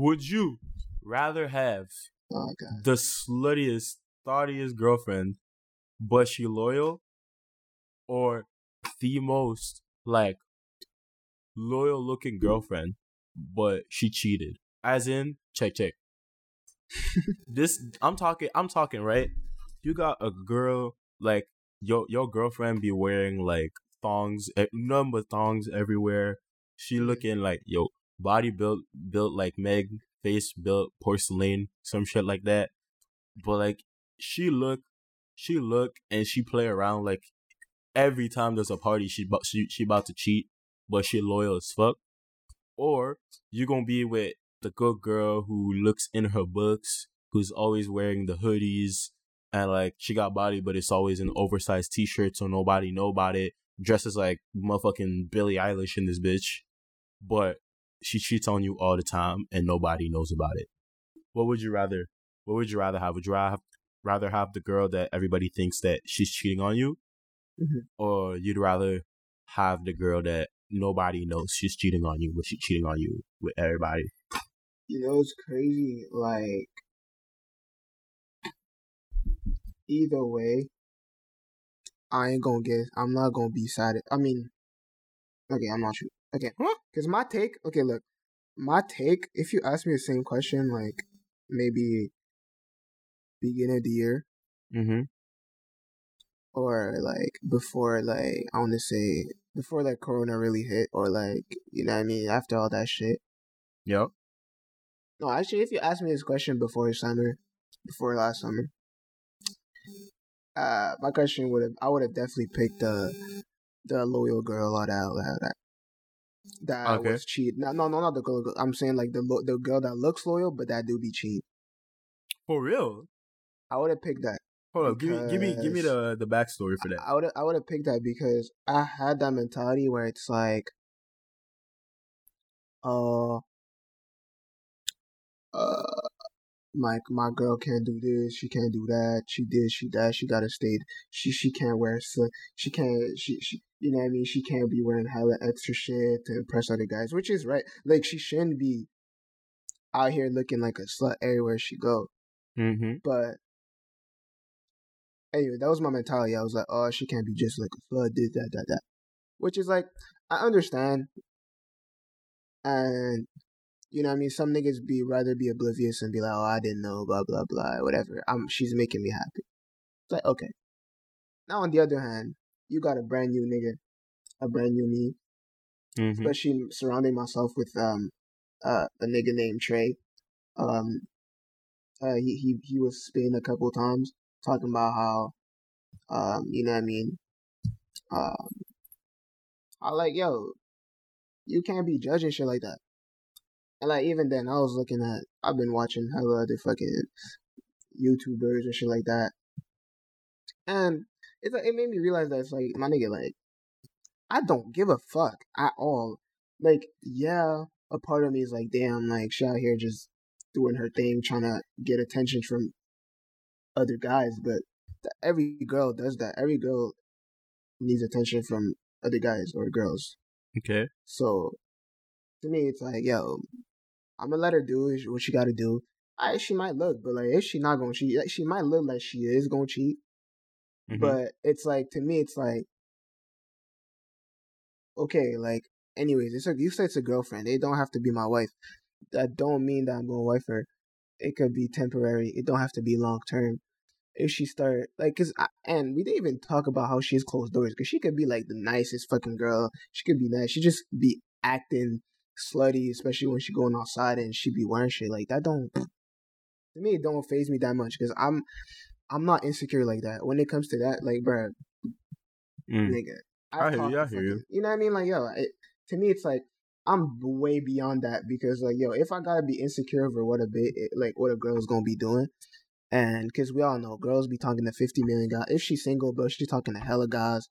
Would you rather have Oh the sluttiest, thottiest girlfriend, but she loyal, or the most like loyal looking girlfriend, but she cheated? As in, check check. this I'm talking. I'm talking right. You got a girl like your your girlfriend be wearing like thongs, eh, none but thongs everywhere. She looking like yo body built built like Meg, face built porcelain, some shit like that. But like she look, she look, and she play around like every time there's a party, she she she about to cheat, but she loyal as fuck. Or you gonna be with the good girl who looks in her books, who's always wearing the hoodies, and like she got body, but it's always an oversized T-shirt, so nobody know about it. Dresses like motherfucking Billie Eilish in this bitch, but she cheats on you all the time, and nobody knows about it. What would you rather? What would you rather have? Would you rather have, rather have the girl that everybody thinks that she's cheating on you, Mhm. or you'd rather have the girl that nobody knows she's cheating on you, but she's cheating on you with everybody? You know it's crazy. Like either way, I ain't gonna get. I'm not gonna be sad. I mean, okay, I'm not sure. Okay, Huh? because my take. Okay, look, my take. If you ask me the same question, like maybe beginning of the year Mm-hmm. or like before, like I want to say before like Corona really hit, or like you know what I mean after all that shit. Yep. No, actually, if you ask me this question before summer, before last summer, uh, my question would have, I would have definitely picked the the loyal girl that that that, that Okay. was cheat. No, no, no, not the girl. I'm saying like the lo- the girl that looks loyal, but that do be cheat. For real. I would have picked that. Hold up. Give me, give me, give me the the backstory for that. I would I would have picked that because I had that mentality where it's like, uh, uh, like my girl can't do this, she can't do that, she did, she that, she gotta stay, she she can't wear so she can't she she you know what I mean, she can't be wearing hella extra shit to impress other guys, which is right. Like she shouldn't be out here looking like a slut everywhere she go. Mm-hmm. But anyway, that was my mentality. I was like, oh, she can't be just like a slut, did that, that, that. Which is like, I understand. And, you know what I mean? Some niggas be rather be oblivious and be like, oh, I didn't know, blah, blah, blah, whatever. I'm, she's making me happy. It's like, okay. Now, on the other hand, you got a brand new nigga, a brand new me, Mm-hmm. especially surrounding myself with um uh a nigga named Trae. Um uh he he, he was spinning a couple times talking about how um you know what I mean um I like yo you can't be judging shit like that. And like even then I was looking at I've been watching hella other fucking YouTubers and shit like that. And it's like, it made me realize that it's like my nigga like I don't give a fuck at all. Like, yeah, a part of me is like, damn, like she out here just doing her thing, trying to get attention from other guys. But th- every girl does that. Every girl needs attention from other guys or girls. Okay. So to me, it's like, yo, I'm gonna let her do is- what she got to do. I she might look, but like if she not gonna cheat, like, she might look like she is gonna cheat. Mhm. But it's like to me, it's like okay, like anyways, it's like you said it's a girlfriend. It don't have to be my wife. That don't mean that I'm gonna wife her. It could be temporary. It don't have to be long term. If she start like, cause I, and we didn't even talk about how she's closed doors. Cause she could be like the nicest fucking girl. She could be nice. She just be acting slutty, especially when she going outside and she be wearing shit like that. Don't to me, it don't phase me that much. Cause I'm I'm not insecure like that. When it comes to that, like, bruh, Mm. nigga. I hear you, I hear you. You know what I mean? Like, yo, it, to me, it's like I'm way beyond that because, like, yo, if I gotta be insecure over what a bit, like, what a girl's gonna be doing, and because we all know girls be talking to 50 million guys. If she's single, bro, she's talking to hella guys.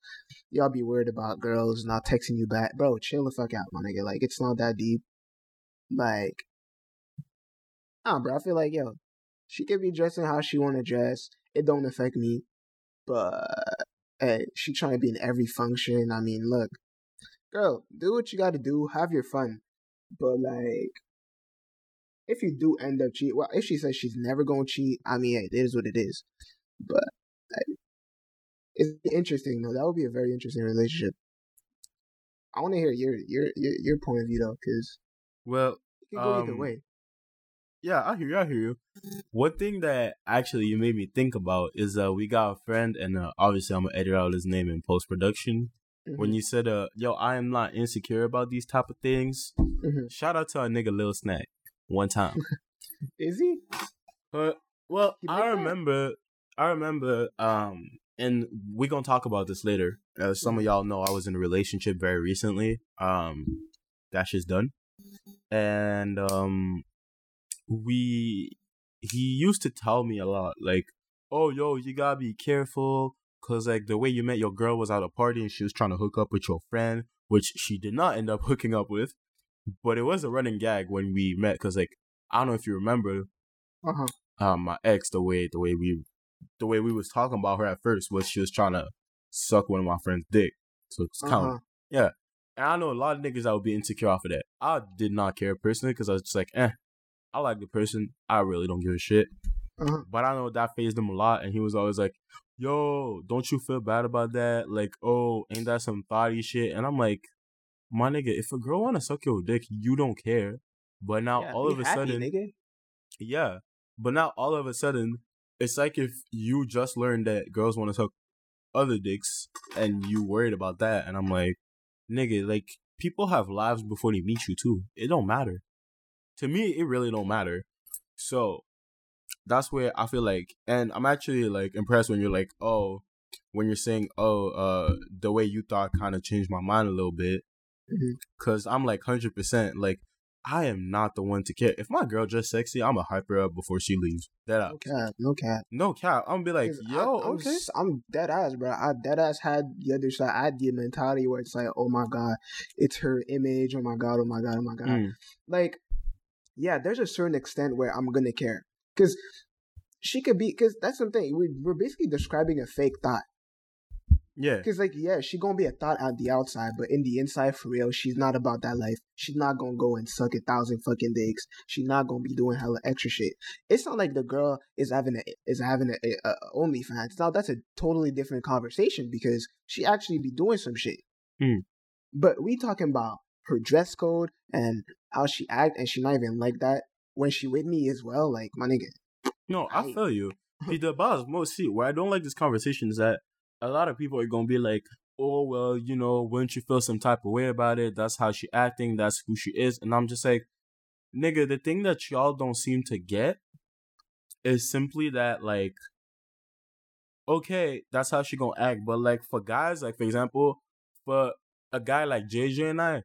Y'all be worried about girls not texting you back, bro. Chill the fuck out, my nigga. Like, it's not that deep. Like, nah, bro. I feel like, yo, she could be dressing how she want to dress. It don't affect me, but hey, she trying to be in every function. I mean, look, girl, do what you got to do. Have your fun, but like, if you do end up cheat, well, if she says she's never gonna cheat, I mean, it is what it is. But it's interesting though. That would be a very interesting relationship. I want to hear your your your, your point of view though, because Well, it can go either Um, way. yeah, I hear you. I hear you. One thing that actually you made me think about is uh we got a friend, and uh, obviously I'm gonna edit out his name in post production. When Mhm, you said, "Uh, yo, I am not insecure about these type of things," mhm. shout out to our nigga Lil Snack one time. Is he? But well, You I like that? remember, I remember, um, and we're gonna talk about this later. As some of y'all know, I was in a relationship very recently. Um, that shit's done, and um, we he used to tell me a lot, like, "Oh, yo, you gotta be careful." Cause like the way you met your girl was at a party and she was trying to hook up with your friend, which she did not end up hooking up with. But it was a running gag when we met, cause like I don't know if you remember, Uh huh. um my ex the way the way we the way we was talking about her at first was she was trying to suck one of my friend's dick. So it's kind of Uh-huh. and I know a lot of niggas that would be insecure off of that. I did not care personally because I was just like, eh, I like the person. I really don't give a shit. Uh-huh. But I know that phased him a lot, and he was always like, "Yo, don't you feel bad about that? Like, oh, ain't that some thotty shit?" And I'm like, my nigga, if a girl wanna suck your dick, you don't care. But now Yeah, all of a happy, sudden, nigga. yeah. But now all of a sudden, it's like if you just learned that girls want to suck other dicks and you worried about that. And I'm like, nigga, like people have lives before they meet you too. It don't matter. To me, it really don't matter. So that's where I feel like, and I'm actually like impressed when you're like, oh, when you're saying, oh, uh, the way you thought kind of changed my mind a little bit. Mhm. Cause I'm like hundred percent like I am not the one to care. If my girl just sexy, I'm gonna hype her up before she leaves. That No out. cap, no cap. No cap. I'm gonna be like, yo, I, I'm, okay. I'm dead ass, bro. I dead ass had the other side. I had the mentality where it's like, oh my god, it's her image. Oh my god, oh my god, oh my god. Mm, Like, yeah, there's a certain extent where I'm gonna care because she could be. Because that's something we, we're basically describing a fake thought. Yeah. Because like, yeah, she gonna be a thought on the outside, but in the inside, for real, she's not about that life. She's not gonna go and suck a thousand fucking dicks. She's not gonna be doing hella extra shit. It's not like the girl is having a is having a, a, a OnlyFans. Now that's a totally different conversation because she actually be doing some shit. Hmm. But we talking about her dress code and how she act, and she not even like that when she with me as well. Like my nigga, No, I I- feel you. The boss most see where I don't like this conversation is that a lot of people are gonna be like, oh well, you know, wouldn't you feel some type of way about it? That's how she acting. That's who she is. And I'm just like, nigga, the thing that y'all don't seem to get is simply that like, okay, that's how she gonna act. But like for guys, like for example, for a guy like JJ and I,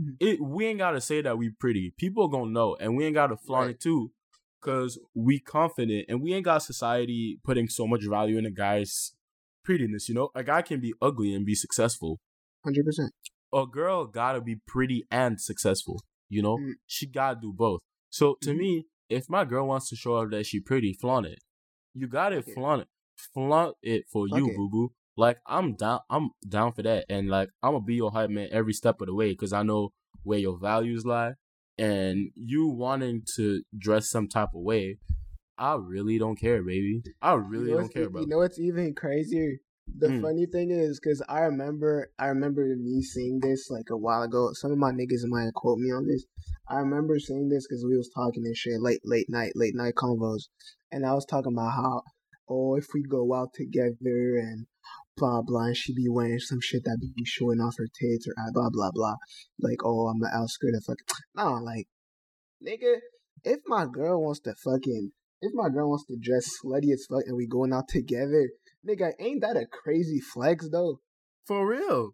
Mhm. it we ain't gotta say that we pretty. People gonna know, and we ain't gotta flaunt Right. it too, cause we confident, and we ain't got society putting so much value in a guy's prettiness. You know, a guy can be ugly and be successful. hundred percent. A girl gotta be pretty and successful. You know, Mm. she gotta do both. So to Mhm. me, if my girl wants to show off that she pretty, flaunt it. You gotta Okay. flaunt it. Flaunt it for you, boo boo. Like I'm down. I'm down for that, and like I'm gonna be your hype man every step of the way because I know where your values lie, and you wanting to dress some type of way. I really don't care, baby. I really you know don't care, bro. You know what's even crazier? The Mm. funny thing is, because I remember, I remember me saying this like a while ago. Some of my niggas might quote me on this. I remember saying this because we was talking and shit late, late night, late night convos, and I was talking about how, oh, if we go out together and blah blah, and she be wearing some shit that be showing off her tits or uh, blah blah blah, like oh I'm an outskirt of fucking, nah, like, nigga, if my girl wants to fucking if my girl wants to dress slutty as fuck and we going out together, nigga, ain't that a crazy flex though? For real.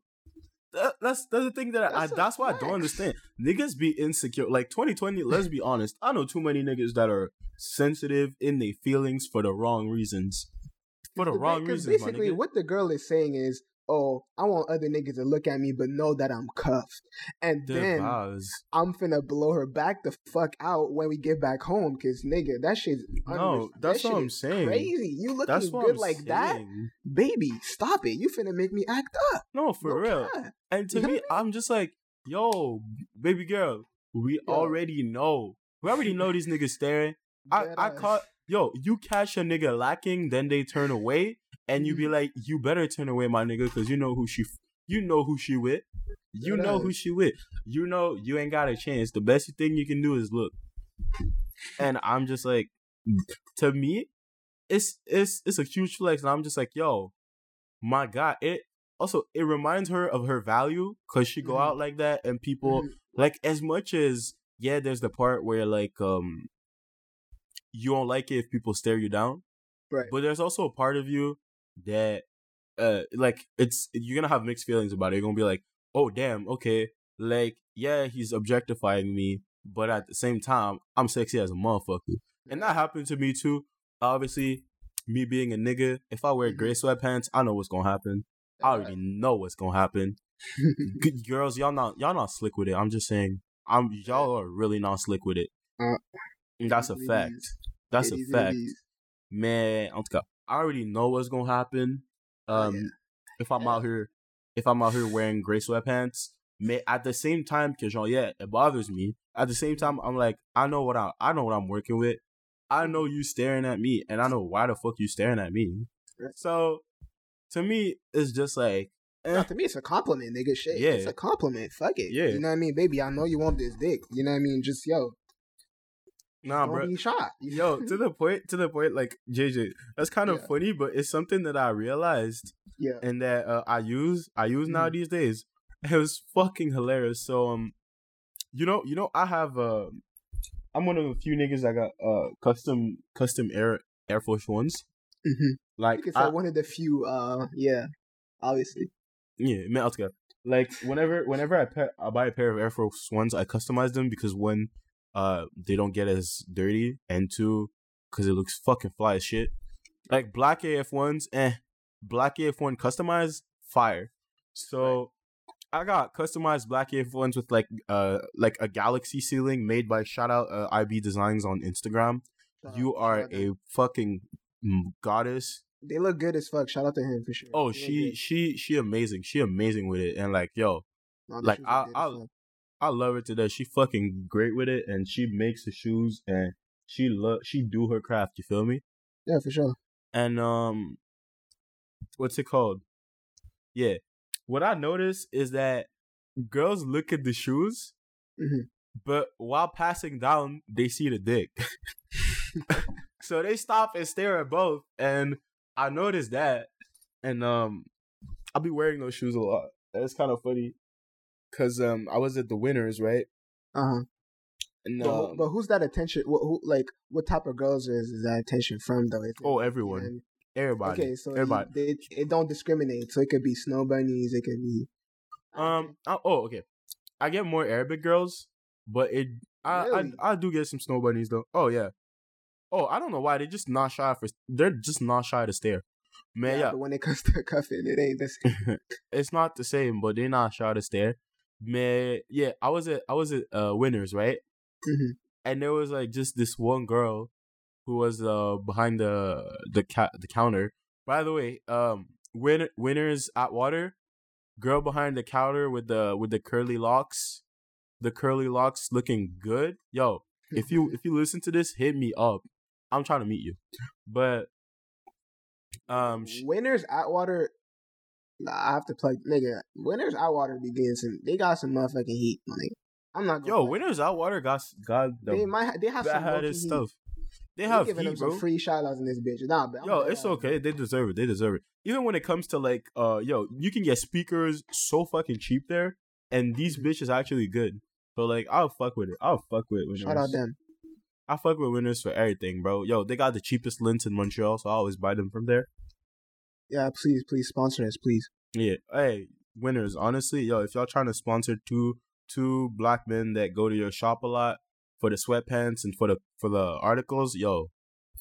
That, that's that's the thing that I That's a that's why I don't understand. Niggas be insecure. Like 2020, let's be honest. I know too many niggas that are sensitive in their feelings for the wrong reasons. For the ba- wrong reasons, basically, what the girl is saying is, "Oh, I want other niggas to look at me, but know that I'm cuffed." And The then vibes. I'm finna blow her back the fuck out when we get back home, cause nigga, that shit's No, that's that what I'm saying. Crazy, you looking That's good I'm like that, baby? Stop it! You finna make me act up. No, for No real. cap. And to You me, I'm just like, yo, baby girl, we Yeah. already know. We already know these niggas staring. I, I caught yo, you catch a nigga lacking, then they turn away, and you be Mhm. like, you better turn away, my nigga, because you know who she, f- you know who she with, you know who she with, you know you ain't got a chance. The best thing you can do is look, and I'm just like, to me, it's it's it's a huge flex, and I'm just like, yo, my god, it also it reminds her of her value because she go Mhm. out like that, and people Mhm. like as much as yeah, there's the part where like um you don't like it if people stare you down, Right. but there's also a part of you that uh like it's you're gonna have mixed feelings about it. You're gonna be like, oh damn, okay, like yeah, he's objectifying me, but at the same time, I'm sexy as a motherfucker, and that happened to me too. Obviously, me being a nigga, if I wear Mhm. gray sweatpants, I know what's gonna happen. I already know what's gonna happen. Good girls, y'all not y'all not slick with it. I'm just saying, I'm y'all are really not slick with it. Uh, that's a fact. That's a fact, man. I'm t- I already know what's gonna happen. Oh, Um, yeah. if I'm Yeah. out here, if I'm out here wearing gray sweatpants, may at the same time, cause y'all, yeah, it bothers me. At the same time, I'm like, I know what I, I know what I'm working with. I know you staring at me, and I know why the fuck you staring at me. So, to me, it's just like, eh, No, to me, it's a compliment, nigga. Shit. Yeah. It's a compliment. Fuck it. Yeah. You know what I mean? Baby, I know you want this dick. You know what I mean? Just, yo, nah, bro. be shy. You Yo, to the point, to the point, like JJ, that's kind of Yeah. funny, but it's something that I realized yeah. and that uh, I use, I use now Mhm. these days. It was fucking hilarious. So, um, you know, you know, I have, uh, I'm one of the few niggas that got uh custom, custom Air Air Force Ones. Mm-hmm. Like, can I- one of the few, uh, yeah, obviously. yeah, man, I'll Like, whenever, whenever I pa- I buy a pair of Air Force Ones, I customize them because one, uh, they don't get as dirty, and two, because it looks fucking fly as shit. Like black AF ones, eh. Black AF one customized, fire. So I got customized black AF ones with like uh like a galaxy ceiling made by shout out uh, IB Designs on Instagram. Shout You out- are out a fucking goddess. They look good as fuck. Shout out to him for sure. Oh, They she she she amazing. She amazing with it, and like yo, No, like, shoes I- look good as I'll- fuck. I love her to death. She fucking great with it, and she makes the shoes, and she love she do her craft. You feel me? Yeah, for sure. and um what's it called yeah what i notice is that girls look at the shoes Mhm. but while passing down they see the dick so they stop and stare at both and i noticed that and um i'll be wearing those shoes a lot That's kind of funny because um i was at the winners right Uh huh. and But, um, but who's that attention? What, who, like, what type of girls is, is that attention from though? It- oh you know everyone what I mean? everybody Okay, so everybody you- they, it don't discriminate. So it could be snow bunnies. It could be. Um. I, oh, okay. I get more Arabic girls, but it. I, Really? I I do get some snow bunnies though. Oh yeah. Oh, I don't know why they're just not shy for. They're just not shy to stare. Man, yeah, But when it comes to cuffing, it ain't the same. it's not the same, but they're not shy to stare. Man, yeah, I was at I was at uh winners right, Mhm. and there was like just this one girl who was uh behind the the ca- the counter. By the way, um, win- Winners Atwater, girl behind the counter with the with the curly locks, the curly locks looking good. Yo, if you if you listen to this, hit me up. I'm trying to meet you, but um, sh- Winners Atwater. I have to plug nigga. Winners Atwater be getting some. They got some motherfucking heat, nigga. I'm not. Yo, Winners Atwater got got the They might. They have some heat. stuff. They have giving heat, them some bro. free shout-outs in this bitch. Nah, but I'm Yo, it's okay. They deserve it. They deserve it. Even when it comes to like, uh, yo, you can get speakers so fucking cheap there, and these bitches actually good. So like, I'll fuck with it. I'll fuck with winners. Shout out them. I fuck with winners for everything, bro. Yo, they got the cheapest lints in Montreal, so I always buy them from there. Yeah, please, please sponsor us, please. Yeah. Hey, winners. Honestly, yo, if y'all trying to sponsor two two black men that go to your shop a lot for the sweatpants and for the for the articles, yo,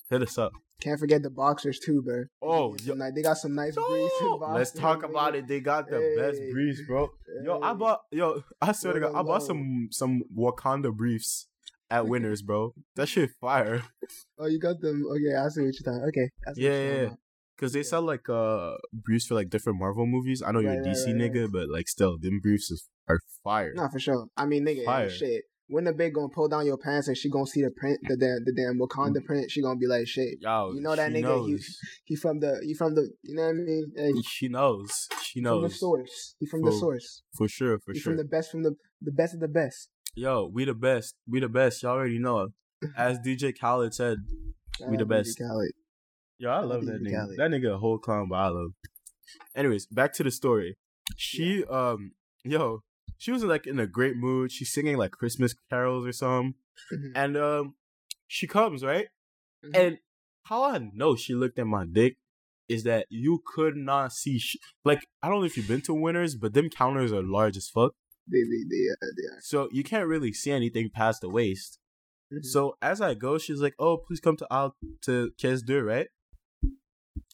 hit us up. Can't forget the boxers too, bro. Oh, They, yo, got some they got some nice briefs. in Let's talk about it. They got the best Hey. briefs, bro. Yo, I bought yo. I swear to Word God, I bought some some Wakanda briefs at Winners, bro. That shit fire. Oh, you got them. Okay, I see what you're talking. Okay, I see what Yeah, yeah. About. Cause they sell like uh briefs for like different Marvel movies. I know you're a DC right, right. nigga, but like still, them briefs is, are fire. No, for sure. I mean, nigga, Fire. shit. when the bitch gonna pull down your pants and she gonna see the print, the damn, the damn Wakanda print, she gonna be like, shit. Yo, You know that nigga, he- Knows. He from the, he from the, you know what I mean? She knows. She knows. from the source. He from the source. for sure. For He sure. from the best, from the the best of the best. Yo, we the best. We the best. Y'all already know. As DJ Khaled said, We the best. Khaled. Yo, I love that nigga. That nigga a whole clown, but I love. Anyways, back to the story. She um yo, she was like in a great mood. She's singing like Christmas carols or something. Mhm. And um she comes, right? Mhm. And how I know she looked at my dick is that you could not see sh- like I don't know if you've been to winners, but them counters are large as fuck. They, they, they, uh, they are. So you can't really see anything past the waist. Mhm. So as I go, she's like, "Oh, please come to out to Kes right?"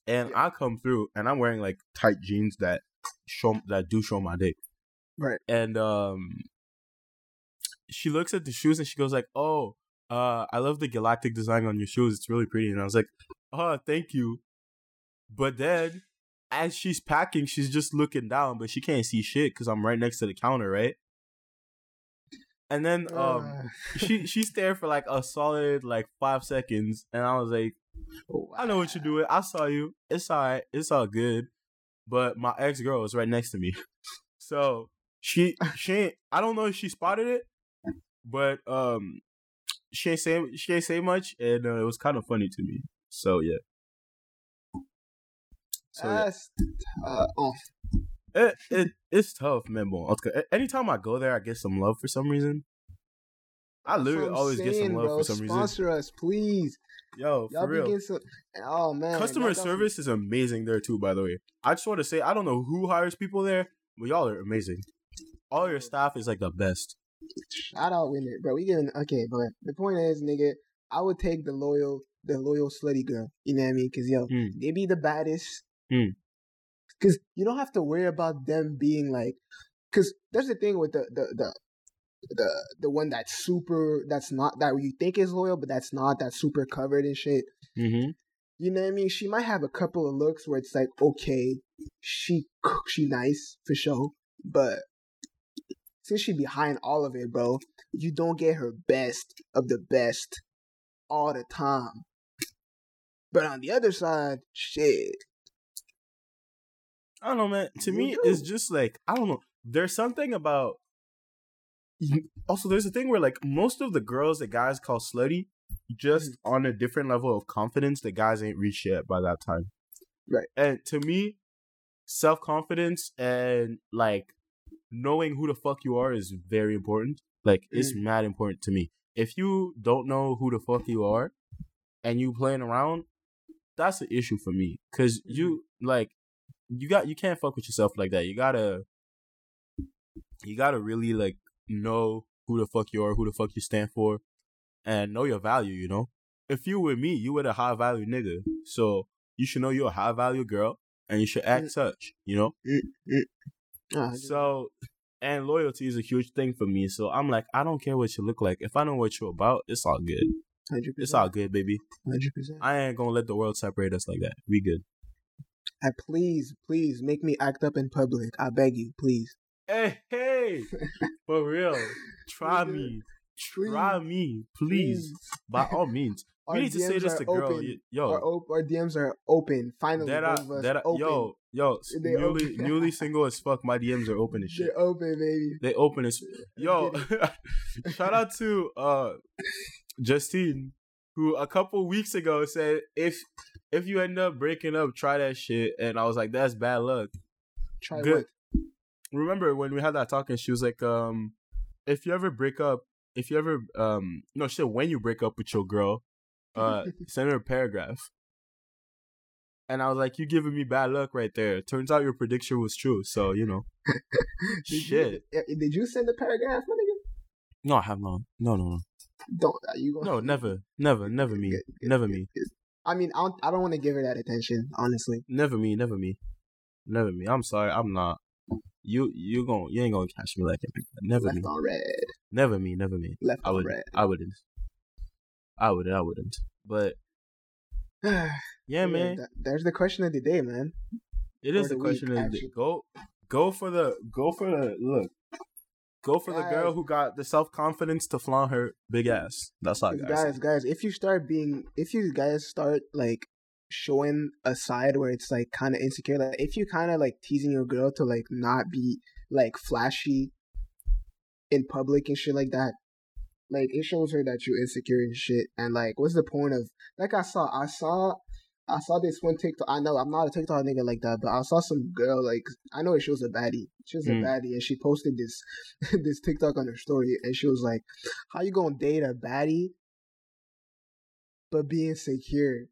And I come through, and I'm wearing like tight jeans that show that do show my dick. Right. And um, she looks at the shoes and she goes like, "Oh, uh, I love the galactic design on your shoes. It's really pretty." And I was like, "Oh, thank you." But then, as she's packing, she's just looking down, but she can't see shit because I'm right next to the counter, right? And then um Uh, she she stared for like a solid like five seconds, and I was like, "I know what you're doing. I saw you. It's all right. It's all good." But my ex girl was right next to me, so she she ain't, I don't know if she spotted it, but um she ain't say she ain't say much, and uh, it was kind of funny to me. So yeah. So yeah. That's uh, oh, It, it it's tough, man. Bon, Anytime I go there, I get some love for some reason. I literally always get some love bro. for some reason. Sponsor us, please. Yo, Y'all for real. some. Oh man, Customer y'all got some- service is amazing there too. By the way, I just want to say I don't know who hires people there, but y'all are amazing. All your staff is like the best. Shout out Winner, bro. We getting okay, but the point is, nigga, I would take the loyal, the loyal slutty girl. You know what I mean? Cause yo, Hmm. they be the baddest. Hmm. Cause you don't have to worry about them being like. Cause there's the thing with the the the. The the one that's super that's not that you think is loyal but that's not that's super covered and shit. Mm-hmm. You know what I mean? She might have a couple of looks where it's like okay, she she nice for sure, but since she behind all of it, bro, you don't get her best of the best all the time. But on the other side, shit. I don't know, man. To You me, do. it's just like I don't know. There's something about. Also, there's a thing where like most of the girls that guys call slutty, just Mm-hmm. on a different level of confidence that guys ain't reached yet by that time. Right. And to me, self confidence and like knowing who the fuck you are is very important. Like it's Mm. mad important to me. If you don't know who the fuck you are, and you playing around, that's an issue for me. Cause you like you got you can't fuck with yourself like that. You gotta you gotta really like know who the fuck you are, who the fuck you stand for, and know your value, you know? If you were me, you were a high value nigga. So you should know you're a high value girl and you should act such, you know? Uh, So and loyalty is a huge thing for me. So I'm like, I don't care what you look like. If I know what you're about, it's all good. hundred It's all good, baby. hundred percent. I ain't gonna let the world separate us like that. We good. And please, please make me act up in public. I beg you, please. Hey, hey, for real. Try me. Try me, please. By all means. Our We need to say DMs this to girl. open. Yo, Our, op- our DMs are open. Finally, that I, both of us that I, open. yo, yo, They newly, open. newly single as fuck. My DMs are open as shit. They're open, baby. They open as yo. Shout out to uh Justine, who a couple weeks ago said if if you end up breaking up, try that shit. And I was like, that's bad luck. Try Good. what? Remember when we had that talk and she was like, um, if you ever break up, if you ever um no shit, when you break up with your girl, uh send her a paragraph. And I was like, you giving me bad luck right there. Turns out your prediction was true. So, you know. Did shit. You, eh, did you send the paragraph, my nigga? No, I have not. No, no, no. Don't. Are you gonna? No, never. Never. Never me. Never me. I mean, I don't, I don't want to give her that attention, honestly. Never me, never me, never me. I'm sorry, I'm not. You you gon' you ain't gonna catch me like that. Never Left me, on red. never me, never me. Left I wouldn't. red. I wouldn't. I wouldn't. I wouldn't. But yeah, Yeah, man, that- there's the question of the day, man. it is the the question week, of the day. Go, go for the go for the look. Go for the girl who got the self confidence to flaunt her big ass. That's all I gotta guys, guys, if you start being, if you guys start like showing a side where it's like kind of insecure, like if you kind of like teasing your girl to like not be like flashy in public and shit like that, like it shows her that you're insecure and shit. And like, what's the point of like I saw, I saw. I saw this one TikTok. I know I'm not a TikTok nigga like that, but I saw some girl like I know she was a baddie. She was a Mm. baddie, and she posted this this TikTok on her story, and she was like, "How you gonna date a baddie but being secure?"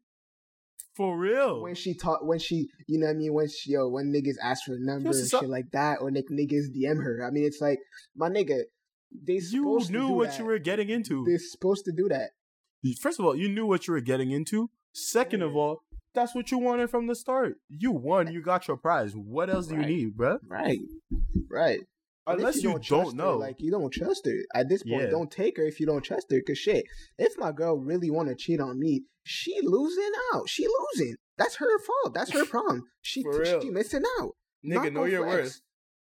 For real. when she talk when she you know what I mean when she yo when niggas ask for a number and shit like that or nick niggas DM her. I mean it's like my nigga they you supposed to knew do what that. you were getting into. They're supposed to do that. First of all, you knew what you were getting into. Second of all, that's what you wanted from the start. You won. You got your prize. What else do you need, bruh? Right. Right. Unless you, don't, trust her, know. like you don't trust her at this point. Yeah. Don't take her if you don't trust her. Cause shit, if my girl really want to cheat on me, she losing out. She losing. That's her fault. That's her problem. She she missing out. Nigga, Not know your worth.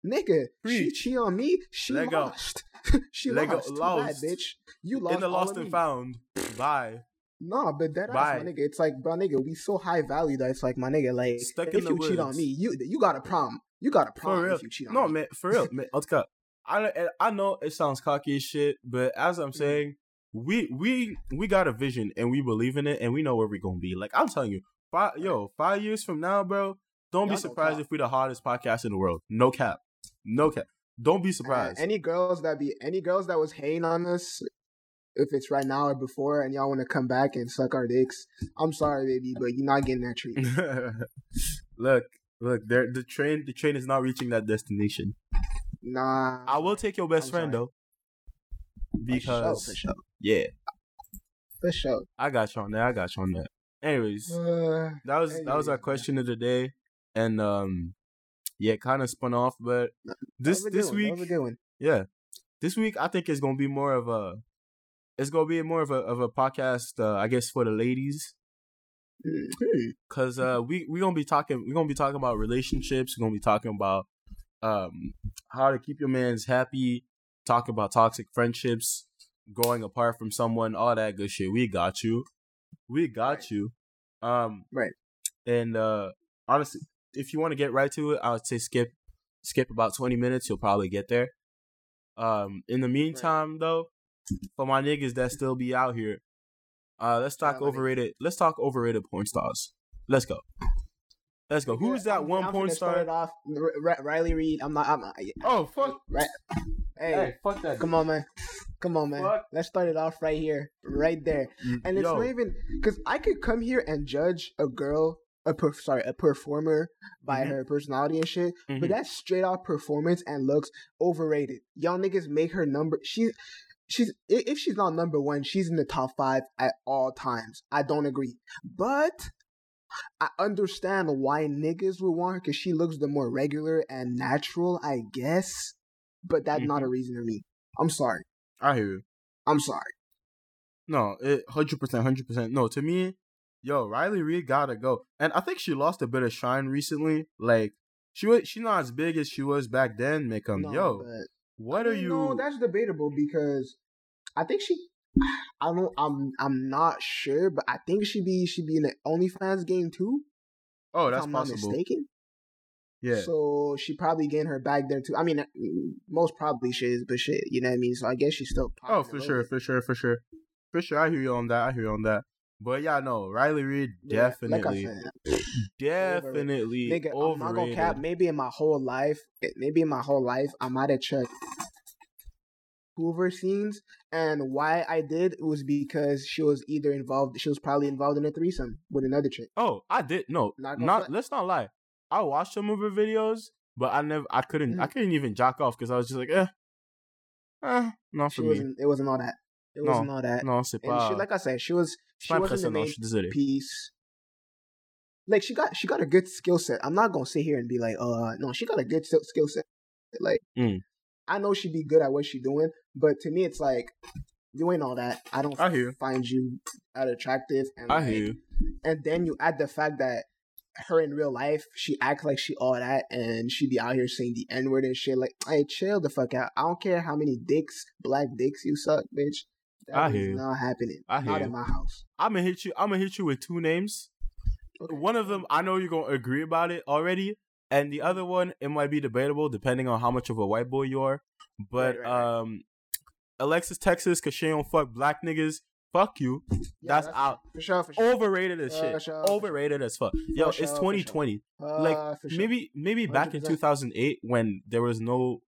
Nigga, she cheat on me. She Lego. lost. she Lego lost. Lost. bad, bitch. You lost. In the lost and me. found. Bye. Nah, but that ass, my nigga. It's like, bro, nigga, we so high value that it's like, my nigga, like, Stuck if in the you cheat on me, you you got a problem. You got a problem if you cheat on No, me. man. For real, man. Let's cut. I I know it sounds cocky as shit, but as Mm-hmm. I'm saying, we we we got a vision and we believe in it and we know where we're gonna be. Like I'm telling you, five yo, five years from now, bro, don't be Y'all gonna surprised cap. if we the hottest podcast in the world. No cap. No cap. Don't be Uh, surprised. any girls that be any girls that was hating on us, if it's right now or before, and y'all want to come back and suck our dicks, I'm sorry, baby, but you're not getting that treat. look, look, there the train the train is not reaching that destination. Nah, I will take your best I'm friend sorry. though. For sure, Because for sure, yeah, for sure. I got you on that. I got you on that. Anyways, Uh, that was that was our anyways, question of the day, and um, yeah, kind of spun off, but this that was a this one, week, was a good one. yeah, this week I think it's gonna be more of a, it's gonna be more of a of a podcast, uh, I guess for the ladies, Mhm. cause uh we we gonna be talking we gonna be talking about relationships, we're gonna be talking about um how to keep your man's happy, Talk about toxic friendships, growing apart from someone, all that good shit. We got you, we got Right. you, um Right. And uh honestly, if you want to get right to it, I would say skip skip about twenty minutes. You'll probably get there. Um, in the meantime, though, for my niggas that still be out here, uh, let's talk Yeah, my niggas. overrated. Let's talk overrated porn stars. Let's go. Let's go. Who's that I'm- one I'm porn finna start star? it off. R- R- Riley Reid. I'm not. I'm not. Oh fuck! Right. Hey, fuck that. come on, man. Come on, man. Fuck. Let's start it off right here, right there. And it's Yo, not even because I could come here and judge a girl, a per, sorry, a performer by Mhm. her personality and shit. mhm. But that straight out performance and looks overrated. Y'all niggas make her number. She, she's if she's not number one, she's in the top five at all times. I don't agree, but I understand why niggas would want her because she looks the more regular and natural, I guess. But that's not a reason to me. I'm sorry. I hear you. I'm sorry. No, it hundred percent, hundred percent. No, to me, yo, Riley Reid gotta go, and I think she lost a bit of shine recently. Like she was, she not as big as she was back then. Make um, No, yo, but- what I are you? No, that's debatable because I think she. I don't. I'm. I'm not sure, but I think she be. She be in the OnlyFans game too. oh, if that's I'm possible. not mistaken. Yeah, So she probably getting her bag there too. I mean, mm, most probably she is, but shit, you know what I mean. So I guess she's still. oh, for sure, bit. for sure, for sure, for sure. I hear you on that. I hear you on that. But yeah, no, Riley Reid Yeah, definitely, Like definitely nigga, I'm not gonna cap. Maybe in my whole life, eh, maybe in my whole life, I might have checked Hoover scenes, and why I did was because she was either involved. She was probably involved in a threesome with another chick. Oh, I did no, Not not, let's not lie. I watched some of her videos, but I never, I couldn't, I Mhm. couldn't even jock off because I was just like, eh, eh, not She for me. wasn't. It wasn't all that. It No, wasn't all that. No, c'est And pas. she, like I said, she was. She wasn't the main désolé. piece. Like she got, she got a good skill set. I'm not gonna sit here and be like, uh, no, she got a good skill set. Like, Mm. I know she'd be good at what she's doing, but to me, it's like you ain't all that. I don't I hear find you that attractive, and I like, hear you. and then you add the fact that her in real life, she act like she all that, and she be out here saying the n word and shit. Like, hey, chill the fuck out. I don't care how many dicks, black dicks you suck, bitch. That I hear. Not happening. I hear. Not in my house. I'm gonna hit you. I'm gonna hit you with two names. Okay. One of them, I know you're gonna agree about it already, and the other one, it might be debatable depending on how much of a white boy you are. But Right, right, right. um, Alexis Texas, cause she don't fuck black niggas. Fuck you. Yeah, that's, out. for sure. For sure. Overrated as For shit. sure. Overrated as fuck. Yo, it's sure, for sure. 2020. like, Uh, sure. Maybe maybe back in 100%. 2008 when there was no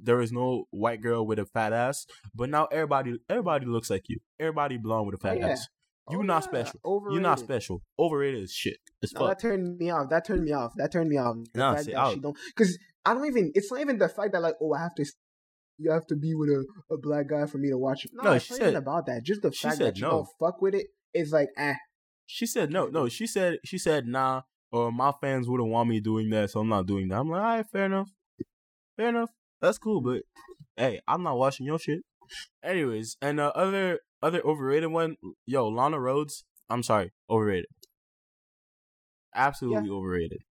there was no white girl with a fat ass, but now everybody everybody looks like you. Everybody blonde with a fat Oh, yeah. ass. You Oh, not yeah, special. Overrated. not special. Overrated shit. As No, fuck. that turned me off. That turned me off. That turned me off. The Nah, fact that out. she don't, because I don't even. It's not even the fact that like, oh, I have to. You have to be with a, a black guy for me to watch it. No, No, it's she not even about that. Just the fact that you no. don't fuck with it is like, eh. She said no, no. She said she said nah, or my fans wouldn't want me doing that, so I'm not doing that. I'm like, all right, fair enough, fair enough. That's cool, but hey, I'm not watching your shit. Anyways, and uh, other other overrated one, yo, Lana Rhoades. I'm sorry, overrated. Absolutely overrated.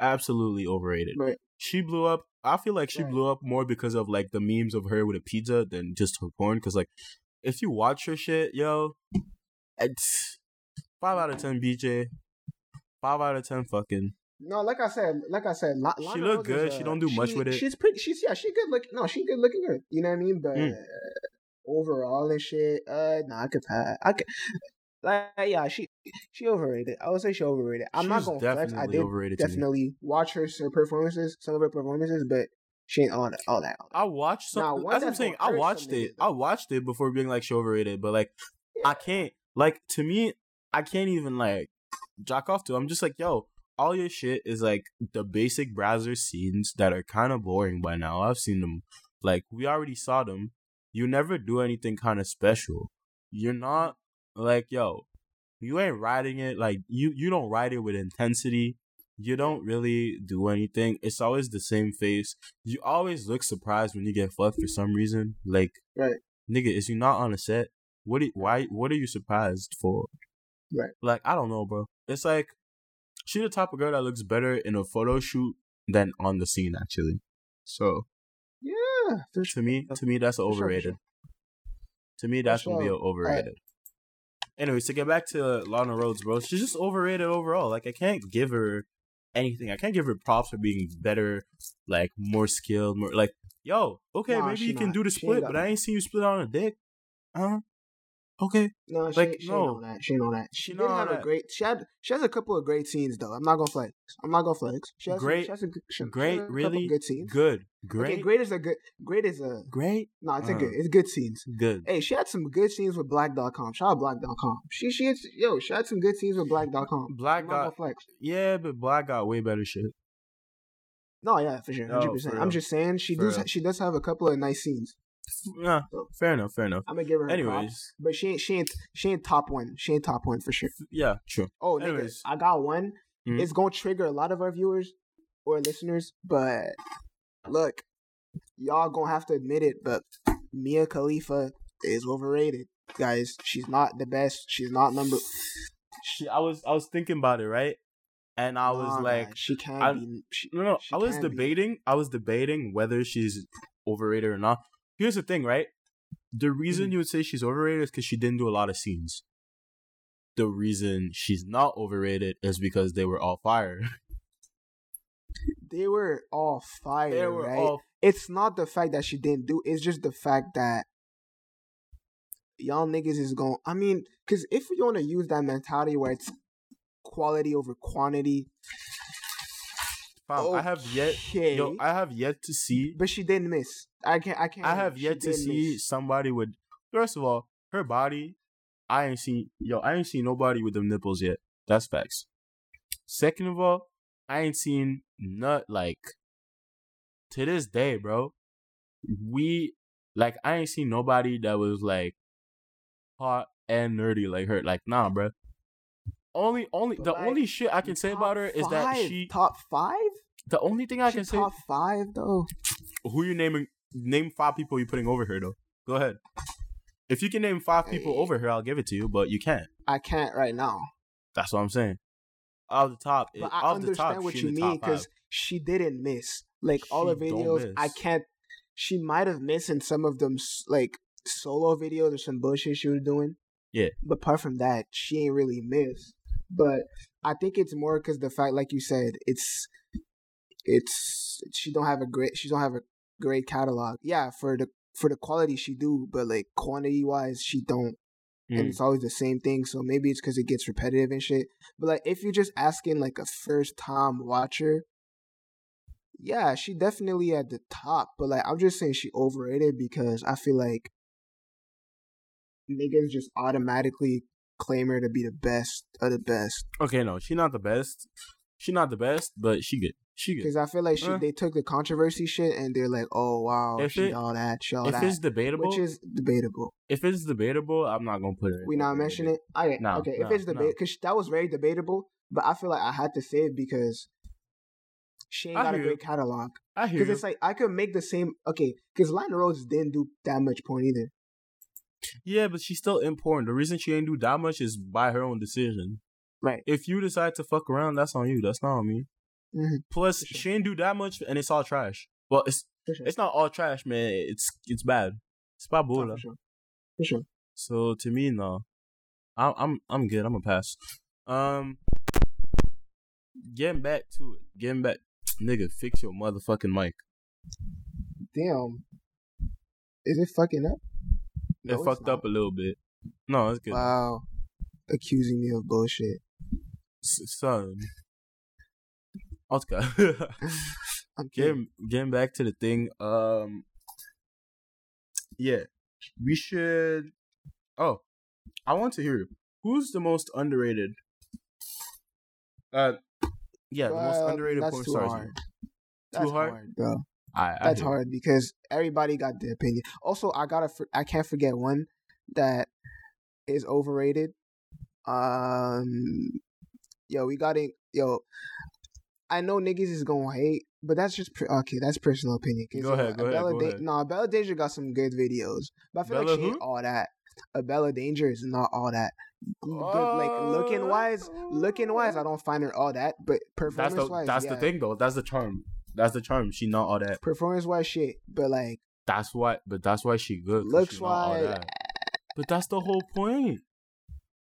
Absolutely overrated. Right. She blew up. I feel like she Right. blew up more because of like the memes of her with a pizza than just her porn. Because like, if you watch her shit, yo, it's five out of ten BJ. Five out of ten fucking. No, like I said, like I said, La- She look good. She don't do much she- with it. She's pretty. She's yeah. She good looking. No, she good looking good. You know what I mean? But Mm. overall and shit, uh, nah, I could pass. I could. Like yeah, she she overrated. I would say she overrated. I'm not gonna flex. I did overrated definitely watch her her performances, some of her performances, but she ain't all that. All that. All that. I watched some. Nah, that's what I'm saying. I watched it. niggas, I watched it before being like she overrated, but like I can't. Like to me, I can't even like jack off to. I'm just like, yo, all your shit is like the basic Brazzers scenes that are kind of boring by now. I've seen them. Like we already saw them. You never do anything kind of special. You're not like, yo, you ain't writing it like you. You don't write it with intensity. You don't really do anything. It's always the same face. You always look surprised when you get fucked for some reason. Like, Right. nigga, is you not on a set? What? do- why? What are you surprised for? Right. Like, I don't know, bro. It's like she the type of girl that looks better in a photo shoot than on the scene, actually. So Yeah, to sure. me, to me, that's For sure, for overrated. sure. To me, that's gonna be overrated. Anyways, to get back to Lana Rhoades, bro, she's just overrated overall. Like, I can't give her anything. I can't give her props for being better, like more skilled, more like, yo, okay, Nah, maybe you can do the She split, but I ain't seen you split on a dick. Huh? Okay. No, she, Like, she no. that. She ain't on that. She, She did have a that. great. She had. She has a couple of great scenes though. I'm not gonna flex. I'm not gonna flex. She has Great- Some, she has a, she, great, she has a really good scenes. Good. Okay, Great. great is a good. Great is a. Great. No, it's a Uh. good. It's good scenes. Good. Hey, she had some good scenes with Blacked.com. Shout out Blacked.com. She she had, yo. She had some good scenes with Blacked.com. Black I'm got flex. yeah, but Black got way better shit. No, yeah, for sure, No, hundred for percent. I'm just saying she For does. real. She does have a couple of nice scenes. Yeah, So- fair enough. Fair enough. I'm gonna give her. Anyways, but she ain't. She ain't. She ain't top one. She ain't top one for sure. yeah, true. Oh, nigga, Anyways. I got one. Mhm. It's gonna trigger a lot of our viewers or listeners, but look, y'all gonna have to admit it. But Mia Khalifa is overrated, guys. She's not the best. She's not number. She, I was I was thinking about it, right? And I was Nah, like, man, she can't I- be. She, no, no. I was can be. debating. I was debating whether she's overrated or not. Here's the thing, right? The reason Mhm. you would say she's overrated is because she didn't do a lot of scenes. The reason she's not overrated is because they were all fire. They were all fire, they were right? all it's not the fact that she didn't do. It's just the fact that y'all niggas is going. I mean, because if you want to use that mentality where it's quality over quantity, fam, I have yet yo, I have yet to see but she didn't miss. I can't. I can't. I have yet to see miss. somebody with. First of all, her body. I ain't seen yo. I ain't seen nobody with them nipples yet. That's facts. Second of all, I ain't seen nut like. To this day, bro, we like I ain't seen nobody that was like hot and nerdy like her. Like nah, bro. Only, only But, the like, only shit I can say about her is that she. top five. The only thing I She can say. top five though. Who you naming? Name five people you putting over her though. Go ahead. If you can name five people over her, I'll give it to you. But you can't. I can't right now. That's what I'm saying. off the top, eh, it, I off the top, understand what you mean because she didn't miss. Like all the videos, I can't. She might have missed in some of them, like solo videos or some bullshit she was doing. Yeah. But apart from that, she ain't really missed. But I think it's more because the fact, like you said, it's it's she don't have a great she don't have a great catalog. Yeah, for the for the quality she do, but like quantity wise, she don't and Mm. it's always the same thing. So maybe it's because it gets repetitive and shit. But like, if you're just asking like a first time watcher, yeah, she definitely at the top. But like, I'm just saying she overrated because I feel like niggas just automatically claim her to be the best of the best. Okay, no, she not the best. She not the best, but she good. She good. Because I feel like she Uh. they took the controversy shit and they're like, oh wow, If she it- all that, she all If that, it's debatable, which is debatable. if it's debatable, I'm not gonna put it. We not mention it. Okay, No, okay. no, if it's no. debate, because that was very debatable, but I feel like I had to say it because she ain't I got a great catalog. I hear Because it's like I could make the same. Okay, because Lana Rhoades didn't do that much porn either. Yeah, but she's still important. The reason she ain't do that much is by her own decision. Right. If you decide to fuck around, that's on you. That's not on me. Mhm. Plus, sure. she ain't do that much, and it's all trash. Well, it's sure. it's not all trash, man. It's it's bad. It's Oh, babola. for sure. For sure. So to me, no, I'm I'm I'm good. I'm a pass. Um, getting back to it. Getting back, nigga, fix your motherfucking mic. Damn. Is it fucking up? No, it fucked not. up a little bit. No, it's good. Wow. Accusing me of bullshit. Son. Oscar. Getting getting back to the thing. Um, yeah, we should. Oh, I want to hear who's the most underrated. Uh, yeah, the most underrated that's porn stars. hard. Too That's hard? bro. I, I That's hard because everybody got their opinion. Also, I gotta, I can't forget one that is overrated. Um, yo, we got it. Yo, I know niggas is gonna hate, but that's just per- okay. That's personal opinion. Go ahead, go ahead, Bella go Da- ahead. No, Bella Danger got some good videos, but I feel Bella like she ain't all that. A Bella Danger is not all that. Good, like looking wise, looking wise, I don't find her all that. But That's performance the wise, that's yeah. the thing though. That's the charm. That's the charm. She not all that. Performance wise, shit. But like That's why. But that's why she good. looks she not all wise, that. But that's the whole point.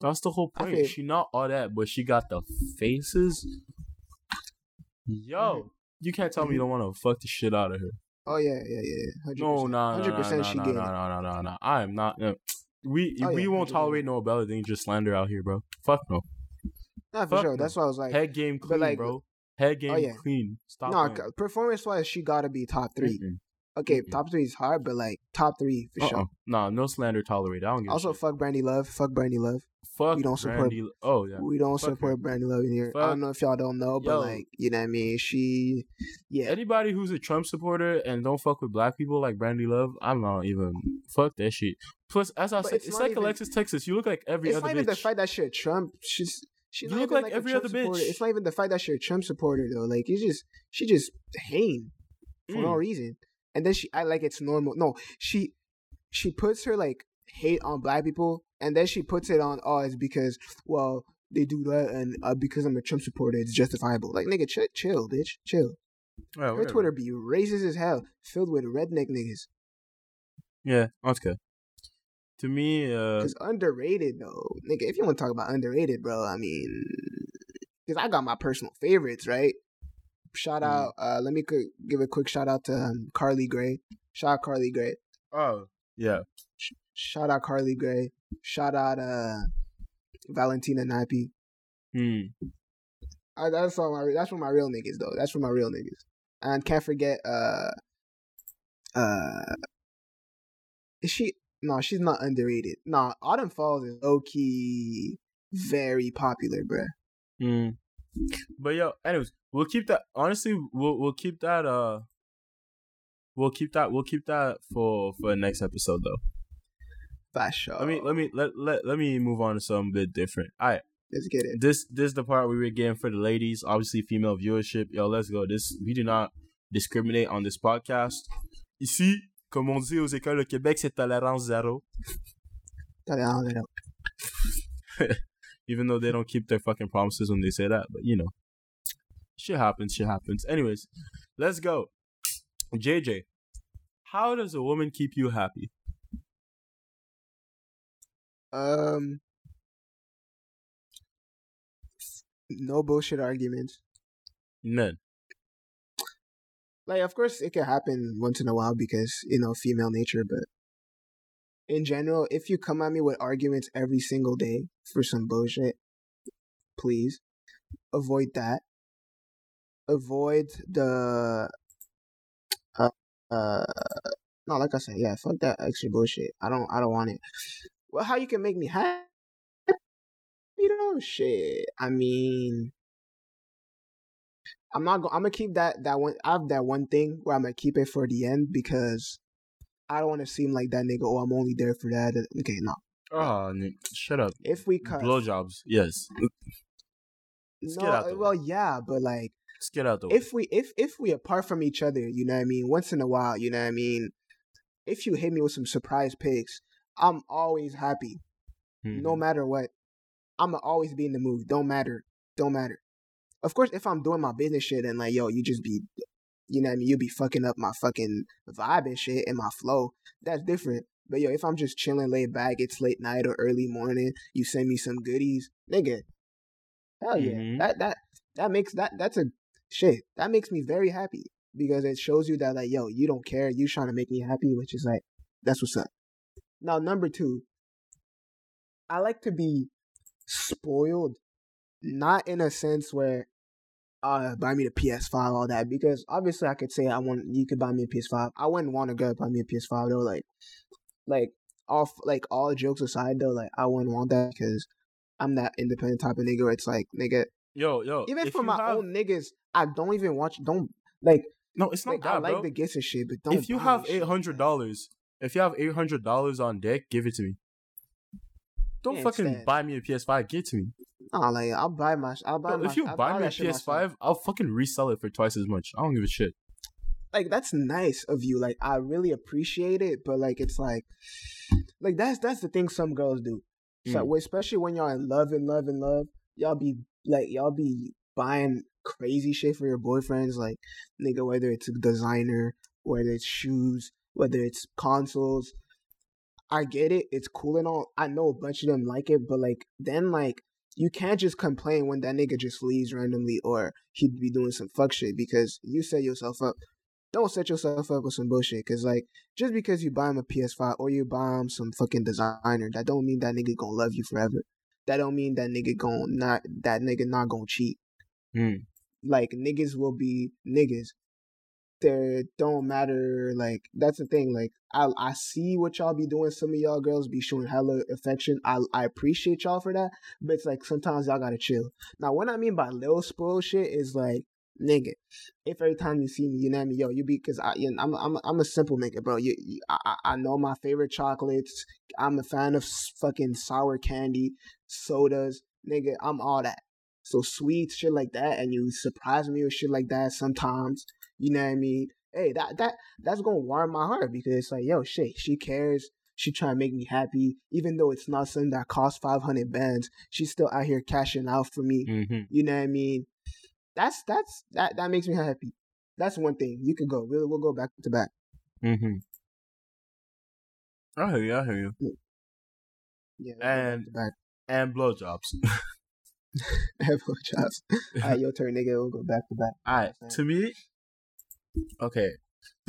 That's the whole point. feel- She not all that, but she got the faces. Yo, Mhm. you can't tell me you don't want to fuck the shit out of her. Oh yeah, yeah, yeah. Hundred No, percent. no, no, hundred no, percent. no, She no, getting no, it. no, no, no, no. I am not. No. We Oh, we yeah, won't 100%. tolerate no Bella Danger slander out here, bro. Fuck no. Nah, for Fuck sure. no. That's why I was like, Head game clean, like- bro. Head game yeah. clean. Stop. no, performance wise, she gotta be top 3 Mm-mm. Okay, Mm-mm. top three is hard, but like top three for Uh-uh. sure. Nah, no slander tolerated. I don't give Also, a shit. fuck Brandi Love. Fuck Brandi Love. Fuck. we don't support- Brandi- Oh yeah. We don't Fuck her. support Brandi Love in here. I don't know if y'all don't know, but Yo. like, you know what I mean? She, yeah. Anybody who's a Trump supporter and don't fuck with black people like Brandi Love, I'm not even fuck that shit. Plus, as I said, it's it's, like even- Alexis Texas. You look like every it's other It's not even the bitch. fact that she a Trump. She's she's You look like a every other supporter. bitch. It's not even the fact that she a Trump supporter though. Like it's just she just hate for no Mm. reason, and then she I like it's normal. No, she she puts her like hate on black people, and then she puts it on oh it's because well they do that, and uh, because I'm a Trump supporter, it's justifiable. Like nigga, chill, chill bitch, chill. Yeah, Her. Twitter be racist as hell, filled with redneck niggas. Yeah, okay. To me, uh, Cause underrated though, nigga. If you want to talk about underrated, bro, I mean, cause I got my personal favorites, right? Shout Mm. out. Uh, let me give a quick shout out to um, Carly Gray. Shout out Carly Gray. oh yeah, Shout out Carly Gray. Shout out uh, Valentina Nappi. hmm. I, that's all my. That's for my real niggas though. That's for my real niggas. And can't forget. Uh, uh, is she? No, she's not underrated. Nah, Autumn Falls is low key very popular, bruh. Mm. But yo, anyways, we'll keep that. Honestly, we'll we'll keep that. Uh, we'll keep that. We'll keep that for for the next episode though. Fast show. Let me let me let let let me move on to something a bit different. All right, let's get it. this this is the part we were getting for the ladies. Obviously, female viewership. Yo, let's go. This we do not discriminate on this podcast. Ici, comme on dit aux écoles de Québec, c'est tolérance zéro. Tell you, I don't know. even though they don't keep their fucking promises when they say that. But you know, shit happens. Shit happens. Anyways, let's go. JJ, how does a woman keep you happy? Um, no bullshit arguments. None. Like, of course, it can happen once in a while because you know female nature, but in general, if you come at me with arguments every single day for some bullshit, please avoid that. Avoid the uh, uh no, like I said, yeah, fuck that extra bullshit. I don't I don't want it. Well, how you can make me happy? You know, shit. I mean, I'm not. Go- I'm gonna keep that that one. I have that one thing where I'm gonna keep it for the end because I don't want to seem like that nigga. Oh, I'm only there for that. Okay, no. Oh, Nick, shut up. If we cut, Blowjobs, yes. Let's get out no, the uh, well, yeah, but like Let's get out the way. if we if if we apart from each other, you know what I mean. Once in a while, you know what I mean. If you hit me with some surprise picks, I'm always happy, no Mhm. matter what. I'ma always be in the mood. Don't matter. Don't matter. Of course, if I'm doing my business shit and like, yo, you just be, you know what I mean. You be fucking up my fucking vibe and shit and my flow. That's different. But yo, if I'm just chilling, laid back, it's late night or early morning, you send me some goodies, nigga. Hell yeah, Mhm. that that that makes that that's a shit. That makes me very happy because it shows you that like, yo, you don't care. You trying to make me happy, which is like, that's what's up. Now, number two, I like to be spoiled, not in a sense where uh buy me the PS5 all that because obviously I could say I want you could buy me a PS5. I wouldn't want to buy me a PS5 though. Like, like off like all jokes aside though, like I wouldn't want that because I'm that independent type of nigga. Where it's like nigga, Yo, yo. even for my have- own niggas, I don't even watch. Don't like. No, it's not like that, I like bro. the gifts and shit, but don't. if you have eight hundred dollars, if you have eight hundred dollars on deck, give it to me. Don't Can't fucking buy me a PS5. Give it to me. Nah, like I'll buy my. I'll buy Yo, my. if you I'll buy me a that shit myself. PS5, I'll fucking resell it for twice as much. I don't give a shit. like that's nice of you. Like I really appreciate it, but like it's like, like that's that's the thing some girls do. So Mm. especially when y'all in love and love and love, y'all be like y'all be buying crazy shit for your boyfriends. Like nigga, whether it's a designer, whether it's shoes, whether it's consoles. I get it. It's cool and all. I know a bunch of them like it, but like then like you can't just complain when that nigga just leaves randomly or he'd be doing some fuck shit because you set yourself up. Don't set yourself up with some bullshit because like just because you buy him a PS5 or you buy him some fucking designer, that don't mean that nigga gonna love you forever. That don't mean that nigga gonna not that nigga not gonna cheat. Mm. Like niggas will be niggas. There don't matter. Like that's the thing. Like I I see what y'all be doing. Some of y'all girls be showing hella affection. I I appreciate y'all for that. But it's like sometimes y'all gotta chill. Now what I mean by little spoil shit is like nigga. If every time you see me, you know I mean, yo, you be because I, you know, I'm, I'm, I'm a simple nigga, bro. You, you I, I I know my favorite chocolates. I'm a fan of fucking sour candy, sodas, nigga. I'm all that. So sweet shit like that, and you surprise me with shit like that sometimes. You know what I mean? Hey, that that that's gonna warm my heart because it's like, yo, shit, she cares. She trying to make me happy, even though it's not something that costs five hundred bands. She's still out here cashing out for me. hmm You know what I mean? That's that's that that makes me happy. That's one thing. You could go. We'll we'll go back to back. hmm I hear you. I hear you. Yeah. And- back And blowjobs. back. Blowjobs. All right, your turn, nigga. We'll go back to back. Alright, to me, okay,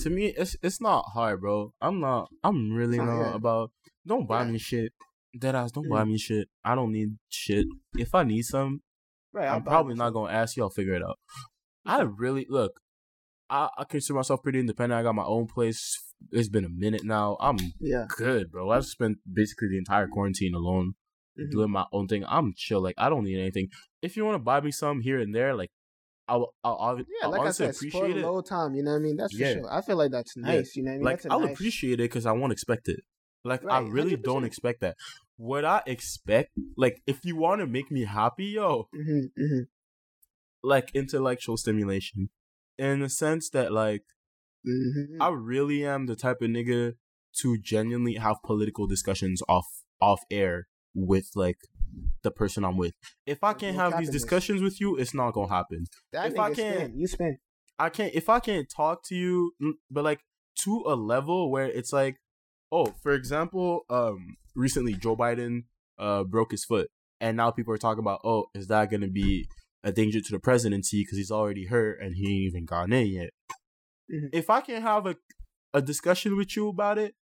to me, it's it's not hard, bro. I'm not. I'm really Oh, not about. Don't buy Yeah. me shit. Deadass, don't Mm. buy me shit. I don't need shit. If I need some, Right. I'll I'm probably not gonna ask you. I'll figure it out. I really look. I, I consider myself pretty independent. I got my own place. It's been a minute now. I'm Yeah. good, bro. I've spent basically the entire quarantine alone Mhm. doing my own thing. I'm chill. Like I don't need anything. If you want to buy me some here and there, like I'll I'll, I'll, Yeah, I'll like I said, appreciate the it. low time. You know what I mean? That's for Yeah. sure. I feel like that's Yeah. nice. You know what I mean? like that's I'll nice, appreciate it because I won't expect it. Like I Right, really don't expect that. What I expect, like if you want to make me happy, yo, hmm hmm like intellectual stimulation, in the sense that like hmm I really am the type of nigga to genuinely have political discussions off off air with like the person I'm with. If I can't have these discussions with you, it's not gonna happen. That If I can't- spin. You spin. I can't if I can't talk to you, mm, but like to a level where it's like, oh, for example, um, recently Joe Biden uh broke his foot, and now people are talking about, oh, is that gonna be a danger to the presidency because he's already hurt and he ain't even gone in yet? Mhm. If I can't have a a discussion with you about it,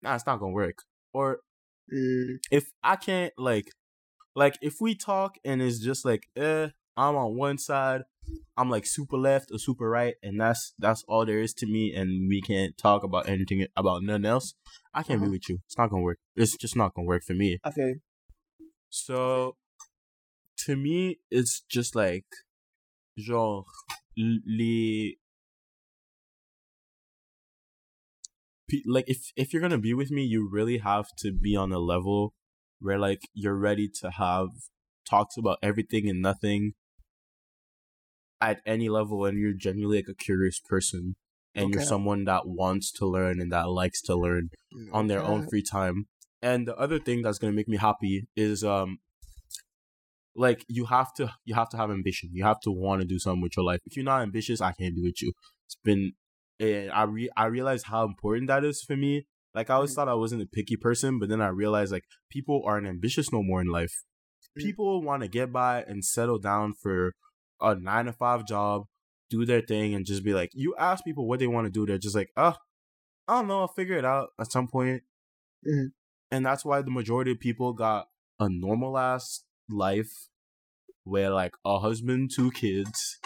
nah, it's not gonna work. Or Mm, if I can't like like if we talk and it's just like eh I'm on one side I'm like super left or super right and that's that's all there is to me and we can't talk about anything about nothing else I can't Uh-huh. be with you it's not gonna work it's just not gonna work for me Okay. so to me it's just like genre les like if if you're gonna be with me you really have to be on a level where like you're ready to have talks about everything and nothing at any level and you're genuinely like a curious person and you're someone that wants to learn and that likes to learn on their own free time. And the other thing that's gonna make me happy is um like you have to you have to have ambition. You have to want to do something with your life. If you're not ambitious, I can't be with you. It's been and I re I realize how important that is for me. Like I always thought I wasn't a picky person, but then I realized like people aren't ambitious no more in life. Mhm. People want to get by and settle down for a nine to five job, do their thing, and just be like, you ask people what they want to do, they're just like, oh, I don't know, I'll figure it out at some point. Mhm. And that's why the majority of people got a normal ass life where like a husband, two kids,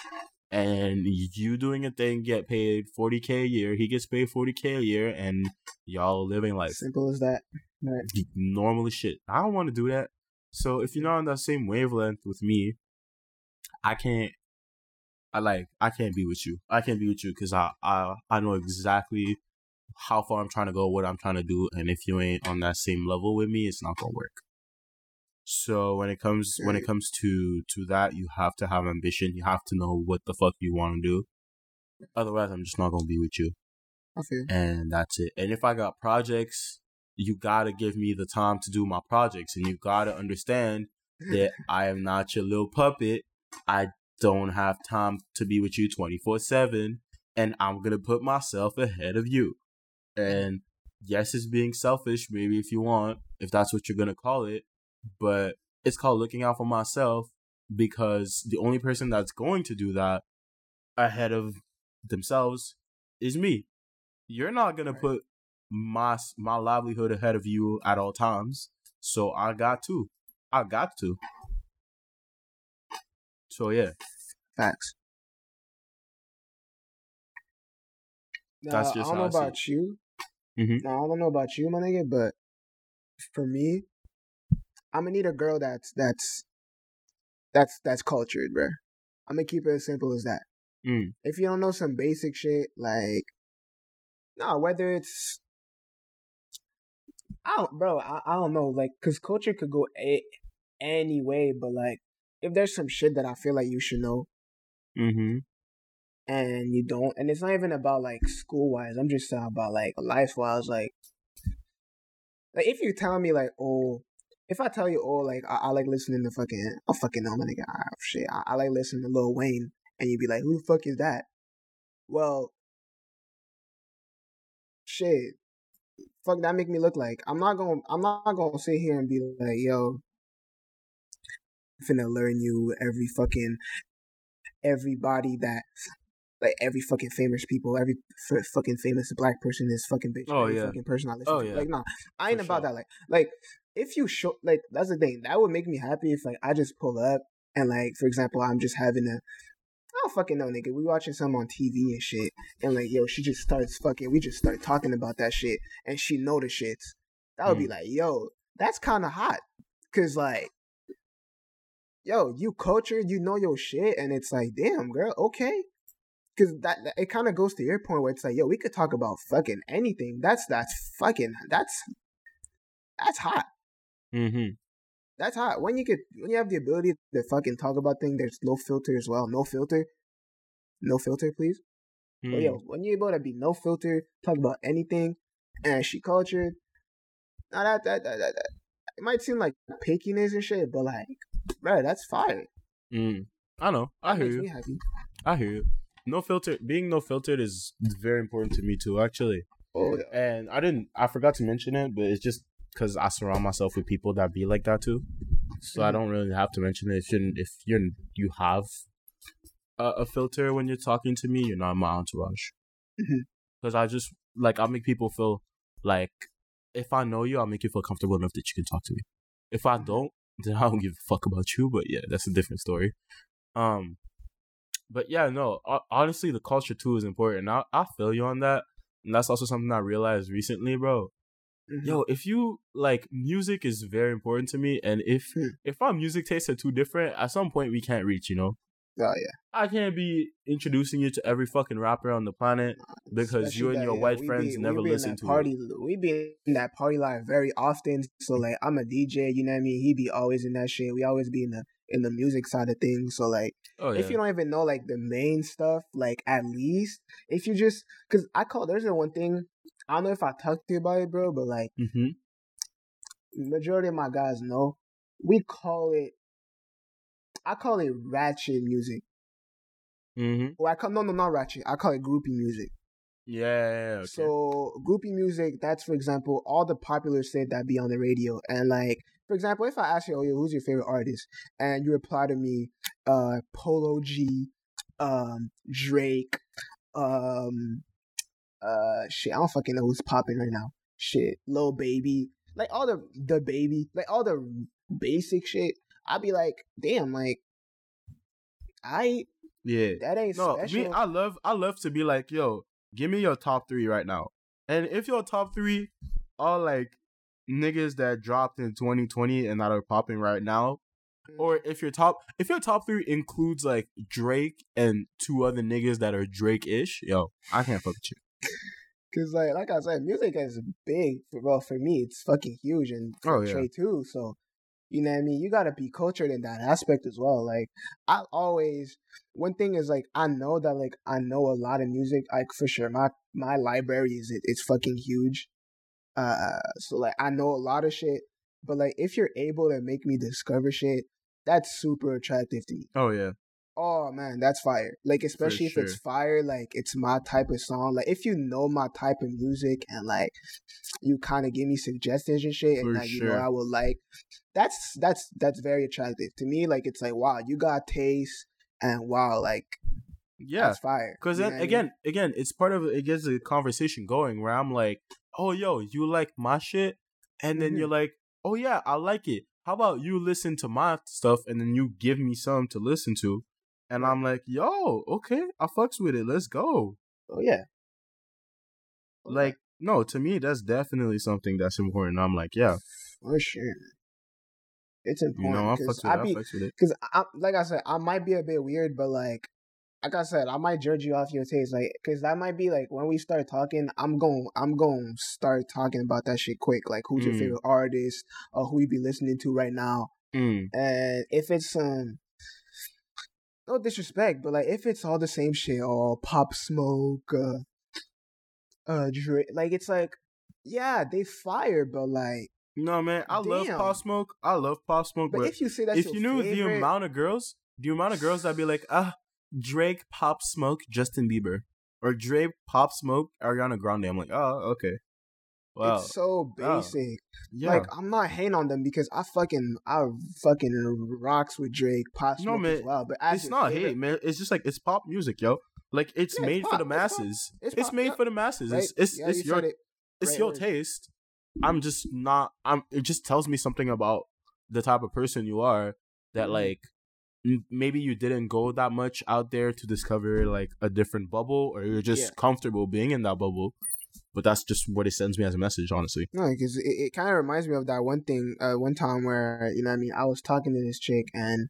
and you doing a thing, get paid 40k a year, he gets paid 40k a year, and y'all living life Simple as that. Right. normal as shit. I don't want to do that. So if you're not on that same wavelength with me, I can't. I like I can't be with you. I can't be with you because I I I know exactly how far I'm trying to go, what I'm trying to do, and if you ain't on that same level with me, it's not gonna work. So when it comes when it comes to to that, you have to have ambition. You have to know what the fuck you want to do. Otherwise, I'm just not gonna be with you you. and that's it. And if I got projects, you gotta give me the time to do my projects, and you gotta understand that I am not your little puppet. I don't have time to be with you twenty four seven, and I'm gonna put myself ahead of you. And yes, it's being selfish, maybe if you want, if that's what you're gonna call it, but it's called looking out for myself because the only person that's going to do that ahead of themselves is me you're not gonna put my my livelihood ahead of you at all times. So I got to, I got to. So yeah, Facts. That's just I don't know I about you. Mhm. Now, I don't know about you, my nigga, but for me, I'm gonna need a girl that's that's that's that's cultured, bro. I'm gonna keep it as simple as that. Mm. If you don't know some basic shit, like, no, whether it's, I don't, bro, I, I don't know, like, cause culture could go a, any way, but like, if there's some shit that I feel like you should know, mm-hmm. and you don't and it's not even about like school wise i'm just talking about like life wise like like if you tell me like oh if i tell you oh like i, I like listening to fucking i fucking know my nigga ah, shit I, I like listening to lil wayne and you'd be like who the fuck is that well shit fuck that make me look like i'm not gonna i'm not gonna sit here and be like yo I'm finna learn you every fucking everybody that like every fucking famous people, every f- fucking famous black person is fucking bitch. Oh, every yeah. fucking person I listen Oh, to. yeah. Like, nah, I ain't For about sure. that. Like, like if you show, like, that's the thing. That would make me happy if like I just pull up and like, for example, I'm just having a. I don't fucking know, nigga. We watching some on TV and shit, and like, yo, she just starts fucking. We just start talking about that shit, and she know the shits. That would be Mm. like, yo, that's kind of hot, cause like, yo, you cultured, you know your shit, and it's like, damn, girl, okay. Cause that, that- it kind of goes to your point where it's like, yo, we could talk about fucking anything. That's that's fucking that's that's hot. Mm-hmm. That's hot. When you could when you have the ability to fucking talk about things, there's no filter as well. No filter. No filter, please. But Mm. yo, when you're able to be no filter, talk about anything, and she cultured, now that that, that, that, that it might seem like pickiness and shit, but like, bro, that's fire. Mm. I know. I That hear makes you. me happy. I hear you. No filter. Being no filtered is very important to me too. Actually, Oh, yeah. and I didn't. I forgot to mention it, but it's just because I surround myself with people that be like that too. So I Mhm. don't really have to mention it. If you if you're you have a, a filter when you're talking to me, you're not my entourage. Because I just like I make people feel like if I know you, I'll make you feel comfortable enough that you can talk to me. If I don't, then I don't give a fuck about you. But yeah, that's a different story. Um, but yeah, no. Honestly, the culture too is important. I I feel you on that, and that's also something I realized recently, bro. Mhm. Yo, if you like music is very important to me, and if Hmm. if our music tastes are too different, at some point we can't reach. You know, Oh yeah. I can't be introducing you to every fucking rapper on the planet because you Especially and that, your yeah, white we friends be- never listen that to party. it. We be in that party life very often. So like, I'm a DJ. You know what I mean? He be always in that shit. We always be in the in the music side of things. So like, Oh yeah, if you don't even know like the main stuff, like at least if you just because I call there's the one thing. I don't know if I talked to you about it, bro, but like mm-hmm. majority of my guys know, we call it. I call it ratchet music. Mm-hmm. Or I call no no not ratchet. I call it groupie music. Yeah, yeah, yeah, okay. So groupie music, that's for example all the popular shit that be on the radio. And like for example, if I ask you, oh, yo, who's your favorite artist, and you reply to me, uh, Polo G, um, Drake, um, uh, shit, I don't fucking know who's popping right now. Shit, Lil Baby, like all the the baby, like all the basic shit. I'd be like, damn, like, I yeah. that ain't No, special. me, I love, I love to be like, yo, give me your top three right now. And if your top three are like niggas that dropped in 2020 and that are popping right now, or if your top, if your top three includes like Drake and two other niggas that are Drake-ish, yo, I can't fuck with you. Cause like like I said, music is big. For, well, for me, it's fucking huge, and for Oh, yeah. Trae too. So, you know what I mean. You gotta be cultured in that aspect as well. Like I always, one thing is like I know that like I know a lot of music. Like for sure, my my library is it it's fucking huge. Uh, so like I know a lot of shit. But like if you're able to make me discover shit, that's super attractive to me. Oh yeah, Oh man, that's fire. Like especially if it's fire, like it's my type of song. Like if you know my type of music and like you kind of give me suggestions and shit, and For like you know. I will like. That's that's that's very attractive to me. Like it's like wow, you got taste, and wow, like yeah. that's fire. Because then I mean? again, again, it's part of it gets the conversation going where I'm like, oh yo, you like my shit, and then Mhm. you're like, oh yeah, I like it. How about you listen to my stuff and then you give me some to listen to, and I'm like, yo, okay, I fucks with it. Let's go. oh yeah, Oh, Like, no, to me, that's definitely something that's important. I'm like, yeah, for sure. It's you important. know, I fucks with it. I I be, fucks with it. Cause I, like I said, I might be a bit weird, but like, like I said, I might judge you off your taste, like, cause that might be like when we start talking, I'm going, I'm going to start talking about that shit quick, like who's your Mm. favorite artist or who you be listening to right now, Mm. and if it's um, no disrespect, but like if it's all the same shit, or Pop Smoke, uh, uh, Drake, like it's like, yeah, they fire, but like, No man, I love Pop Smoke. I love Pop Smoke, but but if you say that, if you knew favorite, the amount of girls, the amount of girls that'd be like, ah, Drake, Pop Smoke, Justin Bieber, or Drake, Pop Smoke, Ariana Grande. I'm like, oh, okay, wow, it's so Wow. basic. yeah. Like I'm not hating on them because I fucking I fucking rocks with Drake, Pop No, man, as well. But as it's not favorite- hate, man. It's just like it's pop music, yo. Like it's Yeah, it's made for the masses. it's It's, made for the masses. right? It's it's, Yeah, it's you your it. it's Right your words. taste. I'm just not. I'm. It just tells me something about the type of person you are. That Mhm. like m- maybe you didn't go that much out there to discover like a different bubble, or you're just Yeah. comfortable being in that bubble. But that's just what it sends me as a message, honestly. No, because it, it kind of reminds me of that one thing, uh, one time where you know, what I mean, I was talking to this chick and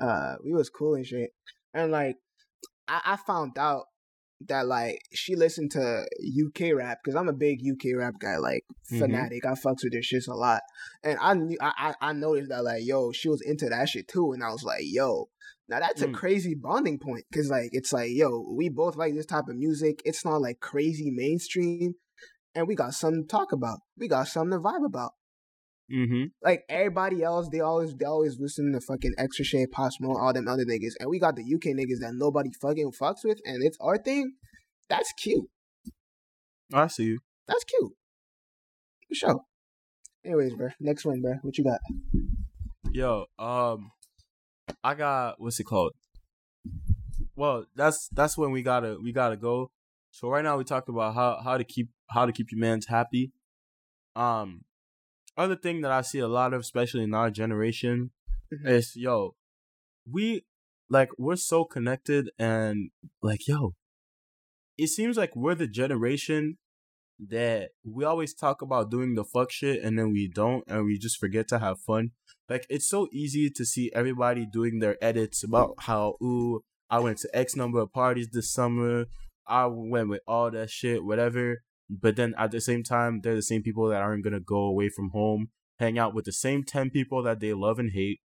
uh, we was cool and shit, and like I, I found out that like she listened to UK rap because I'm a big UK rap guy, like Mhm. fanatic. I fucks with their shits a lot, and I knew I, I I noticed that like yo, she was into that shit too, and I was like yo. Now that's a Mm. crazy bonding point because like it's like yo, we both like this type of music. It's not like crazy mainstream, and we got something to talk about. We got something to vibe about. Mm-hmm. Like everybody else, they always they always listen to fucking extra shade, Pop Smoke, all them other niggas, and we got the UK niggas that nobody fucking fucks with, and it's our thing. That's cute. I see you. That's cute. For sure. Anyways, bro. Next one, bro. What you got? Yo, um, I got what's it called? Well, that's that's when we gotta we gotta go. So right now we talked about how how to keep how to keep your man's happy. Um, other thing that I see a lot of, especially in our generation, Mhm. is yo, we like we're so connected and like yo, it seems like we're the generation that we always talk about doing the fuck shit and then we don't and we just forget to have fun. Like it's so easy to see everybody doing their edits about how ooh I went to X number of parties this summer. I went with all that shit, whatever. But then at the same time, they're the same people that aren't gonna go away from home, hang out with the same ten people that they love and hate,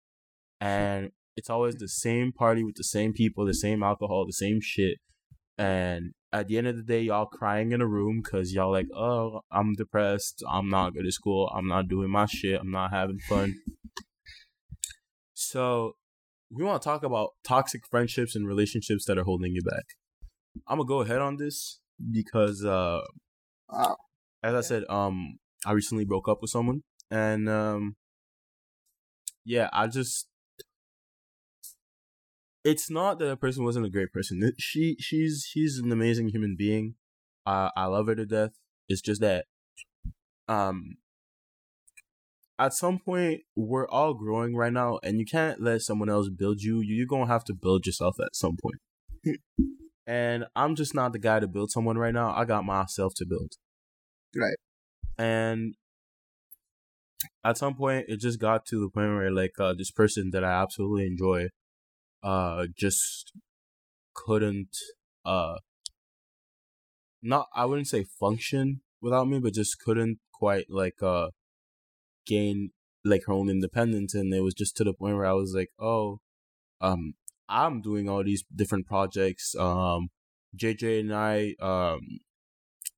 and it's always the same party with the same people, the same alcohol, the same shit. And at the end of the day, y'all crying in a room because y'all like, oh, I'm depressed. I'm not good at school. I'm not doing my shit. I'm not having fun. So we want to talk about toxic friendships and relationships that are holding you back. I'm gonna go ahead on this because, uh, Wow. as I said, um, I recently broke up with someone, and um, yeah, I just. It's not that the person wasn't a great person. She she's she's an amazing human being. I I love her to death. It's just that, um, at some point we're all growing right now, and you can't let someone else build you. You- You're gonna have to build yourself at some point. and I'm just not the guy to build someone right now. I got myself to build. Right. And at some point, it just got to the point where like uh, this person that I absolutely enjoy, uh, just couldn't uh, not I wouldn't say function without me, but just couldn't quite like uh gain like her own independence, and it was just to the point where I was like, oh, um, I'm doing all these different projects. Um, JJ and I um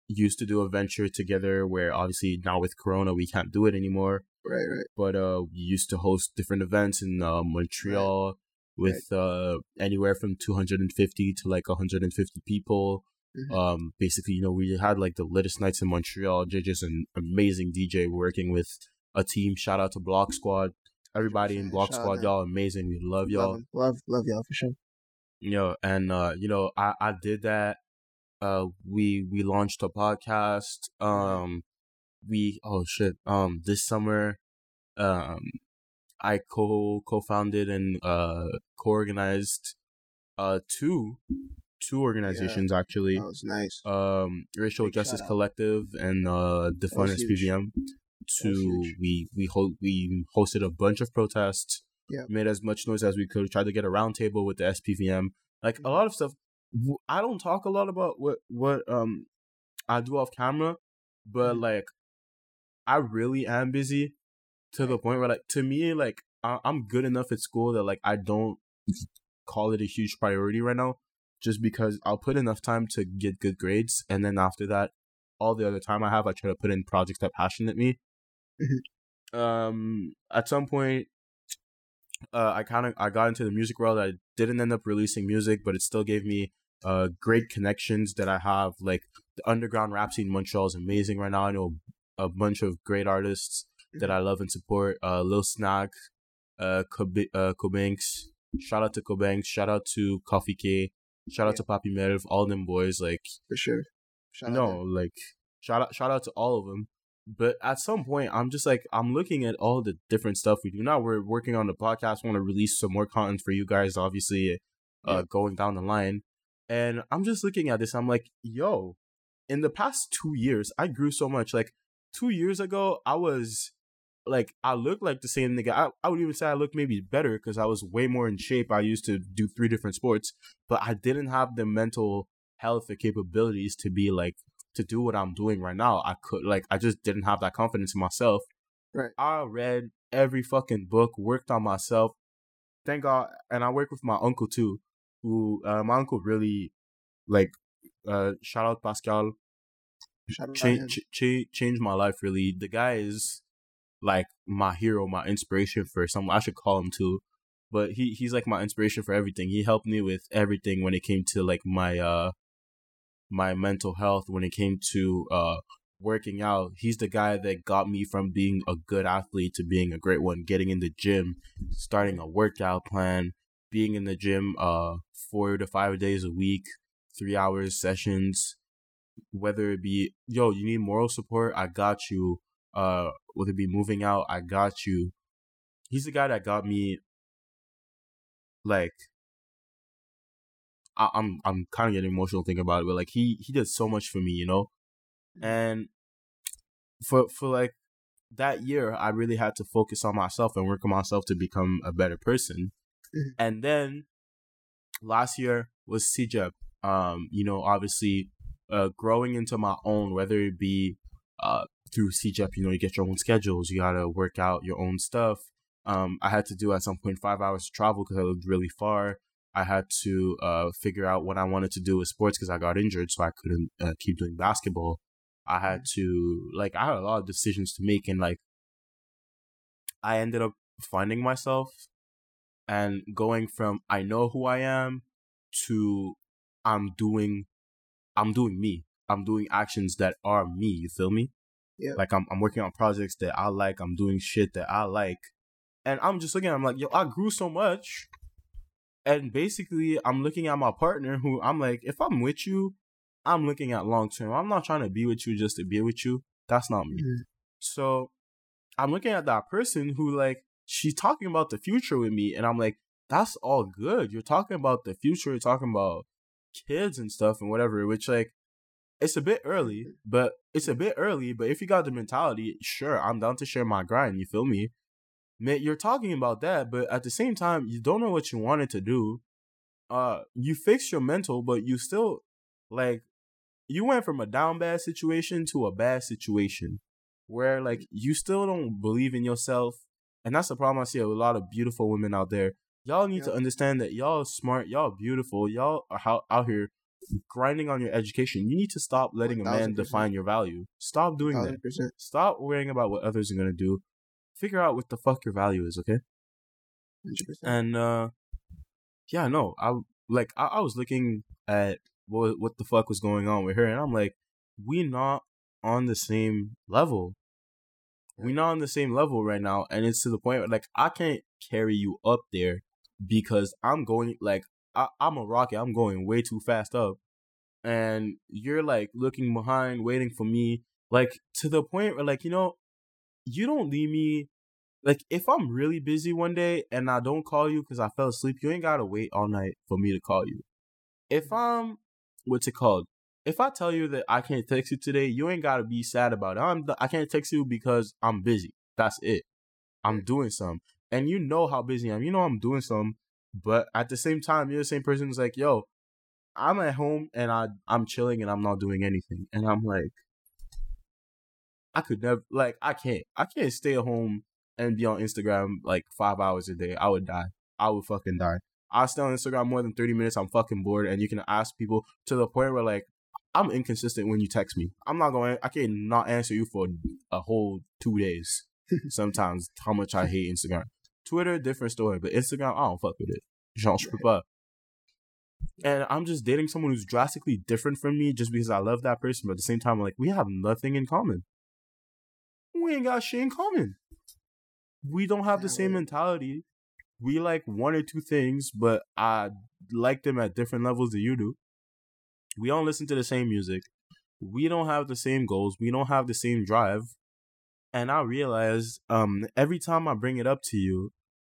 used to do a venture together where obviously now with Corona we can't do it anymore. Right, right. But uh, we used to host different events in uh, Montreal with uh anywhere from 250 to like 150 people. Mhm. Um, basically, you know, we had like the latest nights in Montreal. JJ's an amazing DJ working with a team. Shout out to Block Squad. Everybody in Yeah, Block shout Squad, y'all amazing. We love y'all. Love, love, love y'all for sure. know and uh you know i i did that uh we we launched a podcast um we oh shit um this summer um i co co-founded and uh co-organized uh two two organizations actually That was nice. um racial Big justice collective and uh defund was huge. spvm to we we ho- we hosted a bunch of protests Yeah. made as much noise as we could tried to get a roundtable with the spvm like a Mhm. lot of stuff I don't talk a lot about what what um i do off camera but Mhm. like i really am busy to the point where like to me like I- i'm good enough at school that like i don't call it a huge priority right now just because I'll put enough time to get good grades, and then after that, all the other time I have, I try to put in projects that passionate me. um, at some point, uh, I kind of I got into the music world. I didn't end up releasing music, but it still gave me uh great connections that I have. Like the underground rap scene in Montreal is amazing right now. I know a bunch of great artists that I love and support. Uh, Lil Snag, uh, Kobe, uh, Kobanks. Shout out to Kobanks. Shout out to Coffee K. Shout out Yeah. to Papi Melv. All them boys. Like For sure. Shout no, like shout out, shout out to all of them. But at some point, I'm just like I'm looking at all the different stuff we do now. We're working on the podcast. Want to release some more content for you guys, obviously, uh, Yeah. going down the line. And I'm just looking at this. I'm like, yo, in the past two years, I grew so much. Like two years ago, I was like, I looked like the same nigga. I, I would even say I look maybe better because I was way more in shape. I used to do three different sports, but I didn't have the mental health or capabilities to be like to do what I'm doing right now. I could like I just didn't have that confidence in myself. Right. I read every fucking book, worked on myself. Thank God, and I work with my uncle too, who uh, my uncle really like. Uh, shout out Pascal. Shout out. Change, ch- ch- changed my life really. The guy is like my hero, my inspiration for some. I should call him too, but he he's like my inspiration for everything. He helped me with everything when it came to like my uh my mental health. When it came to uh working out, he's the guy that got me from being a good athlete to being a great one. Getting in the gym, starting a workout plan, being in the gym uh four to five days a week, three hours sessions. Whether it be yo, you need moral support, I got you uh whether it be moving out, I got you. He's the guy that got me like I, I'm I'm kind of getting emotional thinking about it, but like he he did so much for me, you know, and for for like that year, I really had to focus on myself and work on myself to become a better person, Mhm. and then last year was CEGEP. Um, you know, obviously, uh, growing into my own, whether it be uh through CEGEP, you know, you get your own schedules, you gotta work out your own stuff. Um, I had to do at some point five hours to travel because I lived really far. I had to uh figure out what I wanted to do with sports because I got injured, so I couldn't uh, keep doing basketball. I had to like I had a lot of decisions to make, and like I ended up finding myself and going from I know who I am to I'm doing I'm doing me. I'm doing actions that are me, you feel me? Yeah. Like I'm I'm working on projects that I like, I'm doing shit that I like. And I'm just looking, I'm like, yo, I grew so much. And basically I'm looking at my partner who I'm like, if I'm with you, I'm looking at long term. I'm not trying to be with you just to be with you. That's not me. Mhm. So I'm looking at that person who like she's talking about the future with me, and I'm like, that's all good. You're talking about the future, you're talking about kids and stuff and whatever, which like it's a bit early, but it's a bit early, but if you got the mentality, sure, I'm down to share my grind, you feel me? Man, you're talking about that, but at the same time, you don't know what you wanted to do. Uh you fixed your mental, but you still like you went from a down bad situation to a bad situation where like you still don't believe in yourself and that's the problem i see a lot of beautiful women out there. Y'all need to understand that y'all smart y'all beautiful y'all are out, out here grinding on your education. You need to stop letting a man define your value. Stop doing that. stop worrying about what others are gonna do figure out what the fuck your value is okay? Hundred percent. and uh yeah no i like i, I was looking at what what the fuck was going on with her and i'm like we not on the same level. We not on the same level right now and it's to the point where like i can't carry you up there because i'm going like I, i'm a rocket i'm going way too fast up and you're like looking behind waiting for me like to the point where like you know you don't leave me like if I'm really busy one day and I don't call you because I fell asleep, you ain't gotta wait all night for me to call you. If mm. I'm what's it called? If I tell you that I can't text you today, you ain't gotta be sad about it. I'm I can't text you because I'm busy. That's it. I'm doing some, and you know how busy I am. You know I'm doing some, but at the same time, you're the same person who's like, "Yo, I'm at home and I I'm chilling and I'm not doing anything," and I'm like, I could never like I can't I can't stay at home and be on Instagram like five hours a day. I would die. I would fucking die. I stay on Instagram more than thirty minutes. I'm fucking bored, and you can ask people to the point where like I'm inconsistent when you text me. I'm not going. I can't not answer you for a whole two days. Sometimes how much I hate Instagram. Twitter, different story, but Instagram, I don't fuck with it. J'en peux pas. And I'm just dating someone who's drastically different from me just because I love that person. But at the same time, like we have nothing in common. We ain't got shit in common. We don't have the same mentality. We like one or two things, but I like them at different levels than you do. We don't listen to the same music. We don't have the same goals. We don't have the same drive. And I realize um every time I bring it up to you,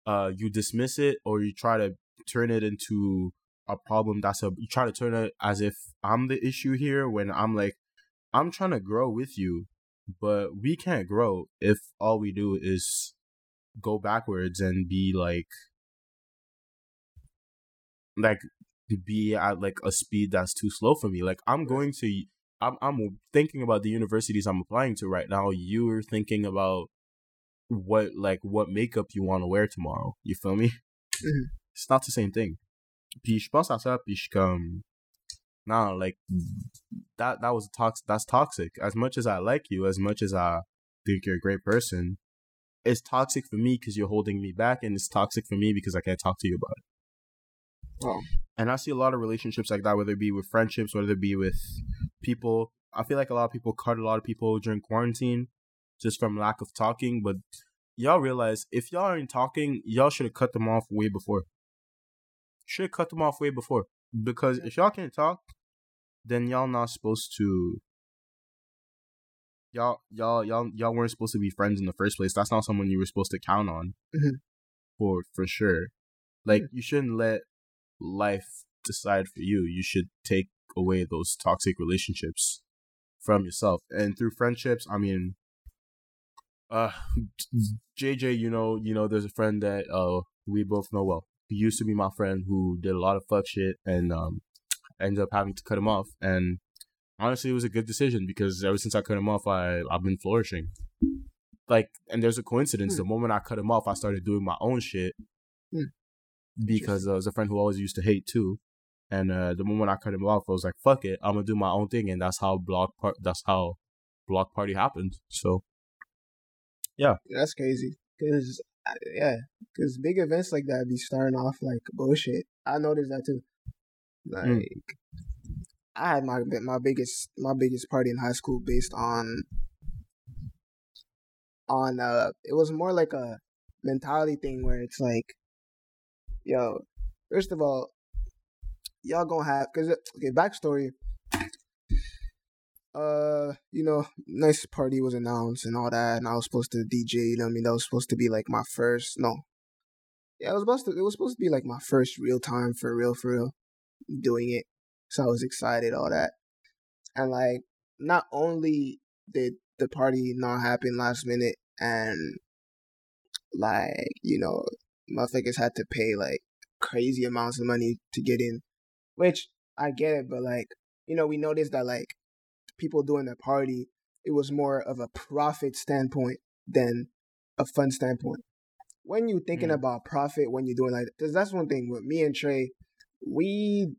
uh you dismiss it or you try to turn it into a problem that's a you try to turn it as if I'm the issue here when I'm like I'm trying to grow with you, but we can't grow if all we do is go backwards and be like like be at like a speed that's too slow for me. Like I'm going to I'm I'm thinking about the universities I'm applying to right now. You're thinking about what like what makeup you want to wear tomorrow. You feel me? Mhm. It's not the same thing. Puis je pense à ça, puis je comme nah, like that that was toxic. That's toxic. As much as I like you, as much as I think you're a great person, it's toxic for me because you're holding me back, and it's toxic for me because I can't talk to you about it. Oh. And I see a lot of relationships like that, whether it be with friendships, whether it be with people. I feel like a lot of people cut a lot of people during quarantine just from lack of talking. But y'all realize if y'all aren't talking, y'all should have cut them off way before. Should have cut them off way before. Because if y'all can't talk, then y'all not supposed to y'all y'all y'all y'all weren't supposed to be friends in the first place. That's not someone you were supposed to count on. Mhm. For for sure. Like you shouldn't let life decide for you. You should take away those toxic relationships from yourself. And through friendships, I mean uh JJ, you know, you know there's a friend that uh we both know well. He used to be my friend who did a lot of fuck shit and um ended up having to cut him off and honestly it was a good decision because ever since I cut him off I I've been flourishing. Like and there's a coincidence. Hmm. The moment I cut him off I started doing my own shit Hmm. because uh, there was a friend who always used to hate too. And uh, the moment I cut him off, I was like, "Fuck it, I'm gonna do my own thing," and that's how block part. That's how block party happened. So yeah, That's crazy. Cause uh, yeah, cause big events like that be starting off like bullshit. I noticed that too. Like, Mm. I had my my biggest my biggest party in high school based on on uh, it was more like a mentality thing where it's like, yo, first of all, y'all gonna have cause okay backstory. Uh, you know, nice party was announced and all that, and I was supposed to DJ. You know, I mean, that was supposed to be like my first. No, yeah, it was supposed to. It was supposed to be like my first real time for real, for real, doing it. So I was excited, all that, and like, not only did the party not happen last minute, and like, you know, motherfuckers had to pay like crazy amounts of money to get in, which I get it, but like, you know, we noticed that like people doing the party, it was more of a profit standpoint than a fun standpoint. When you're thinking Mm. about profit, when you're doing like, because that's one thing with me and Trae, we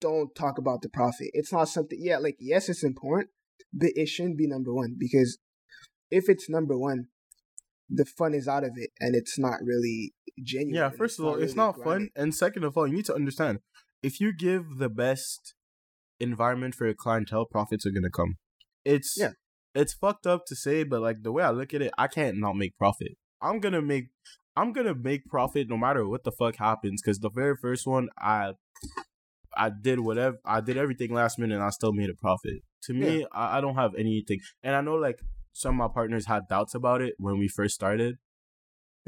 don't talk about the profit. It's not something. Yeah, like yes, it's important, but it shouldn't be number one because if it's number one, the fun is out of it and it's not really genuine. yeah, first of all, it's really not fun, and second of all, you need to understand if you give the best environment for your clientele, profits are gonna come. It's Yeah. it's fucked up to say, but like the way I look at it, I can't not make profit. I'm gonna make I'm gonna make profit no matter what the fuck happens. Cause the very first one, I I did whatever I did everything last minute, and I still made a profit. To me, I, I don't have anything, and I know like some of my partners had doubts about it when we first started.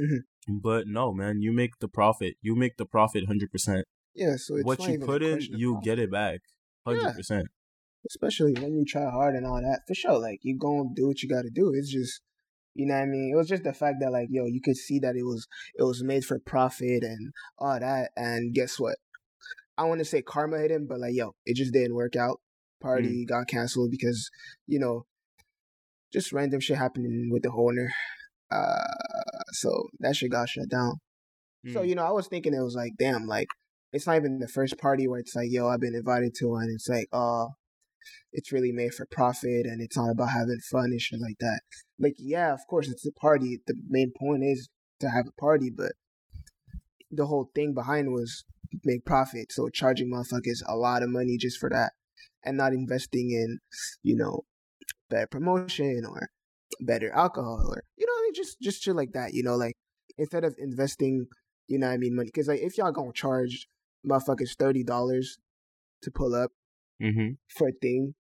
Mhm. But no, man, you make the profit. You make the profit hundred percent. Yeah, so it's What you put in, you get it back, hundred Yeah. percent. especially when you try hard and all that. For sure, like you gonna do what you got to do. It's just, you know what I mean. It was just the fact that like, yo, you could see that it was it was made for profit and all that. And guess what? I want to say karma hit him, but like, yo, it just didn't work out. Party got canceled because you know, just random shit happening with the owner. Uh, so that shit got shut down. So Mm. you know, I was thinking it was like, damn, like it's not even the first party where it's like, yo, I've been invited to, and it's like, oh, it's really made for profit, and it's not about having fun and shit like that. Like, yeah, of course, it's a party. The main point is to have a party, but the whole thing behind was make profit. So charging motherfuckers a lot of money just for that, and not investing in, you know, better promotion or better alcohol or you know, just just shit like that. You know, like instead of investing you know what I mean? Money. Because, like, if y'all gonna charge motherfuckers $30 to pull up Mm-hmm. for a thing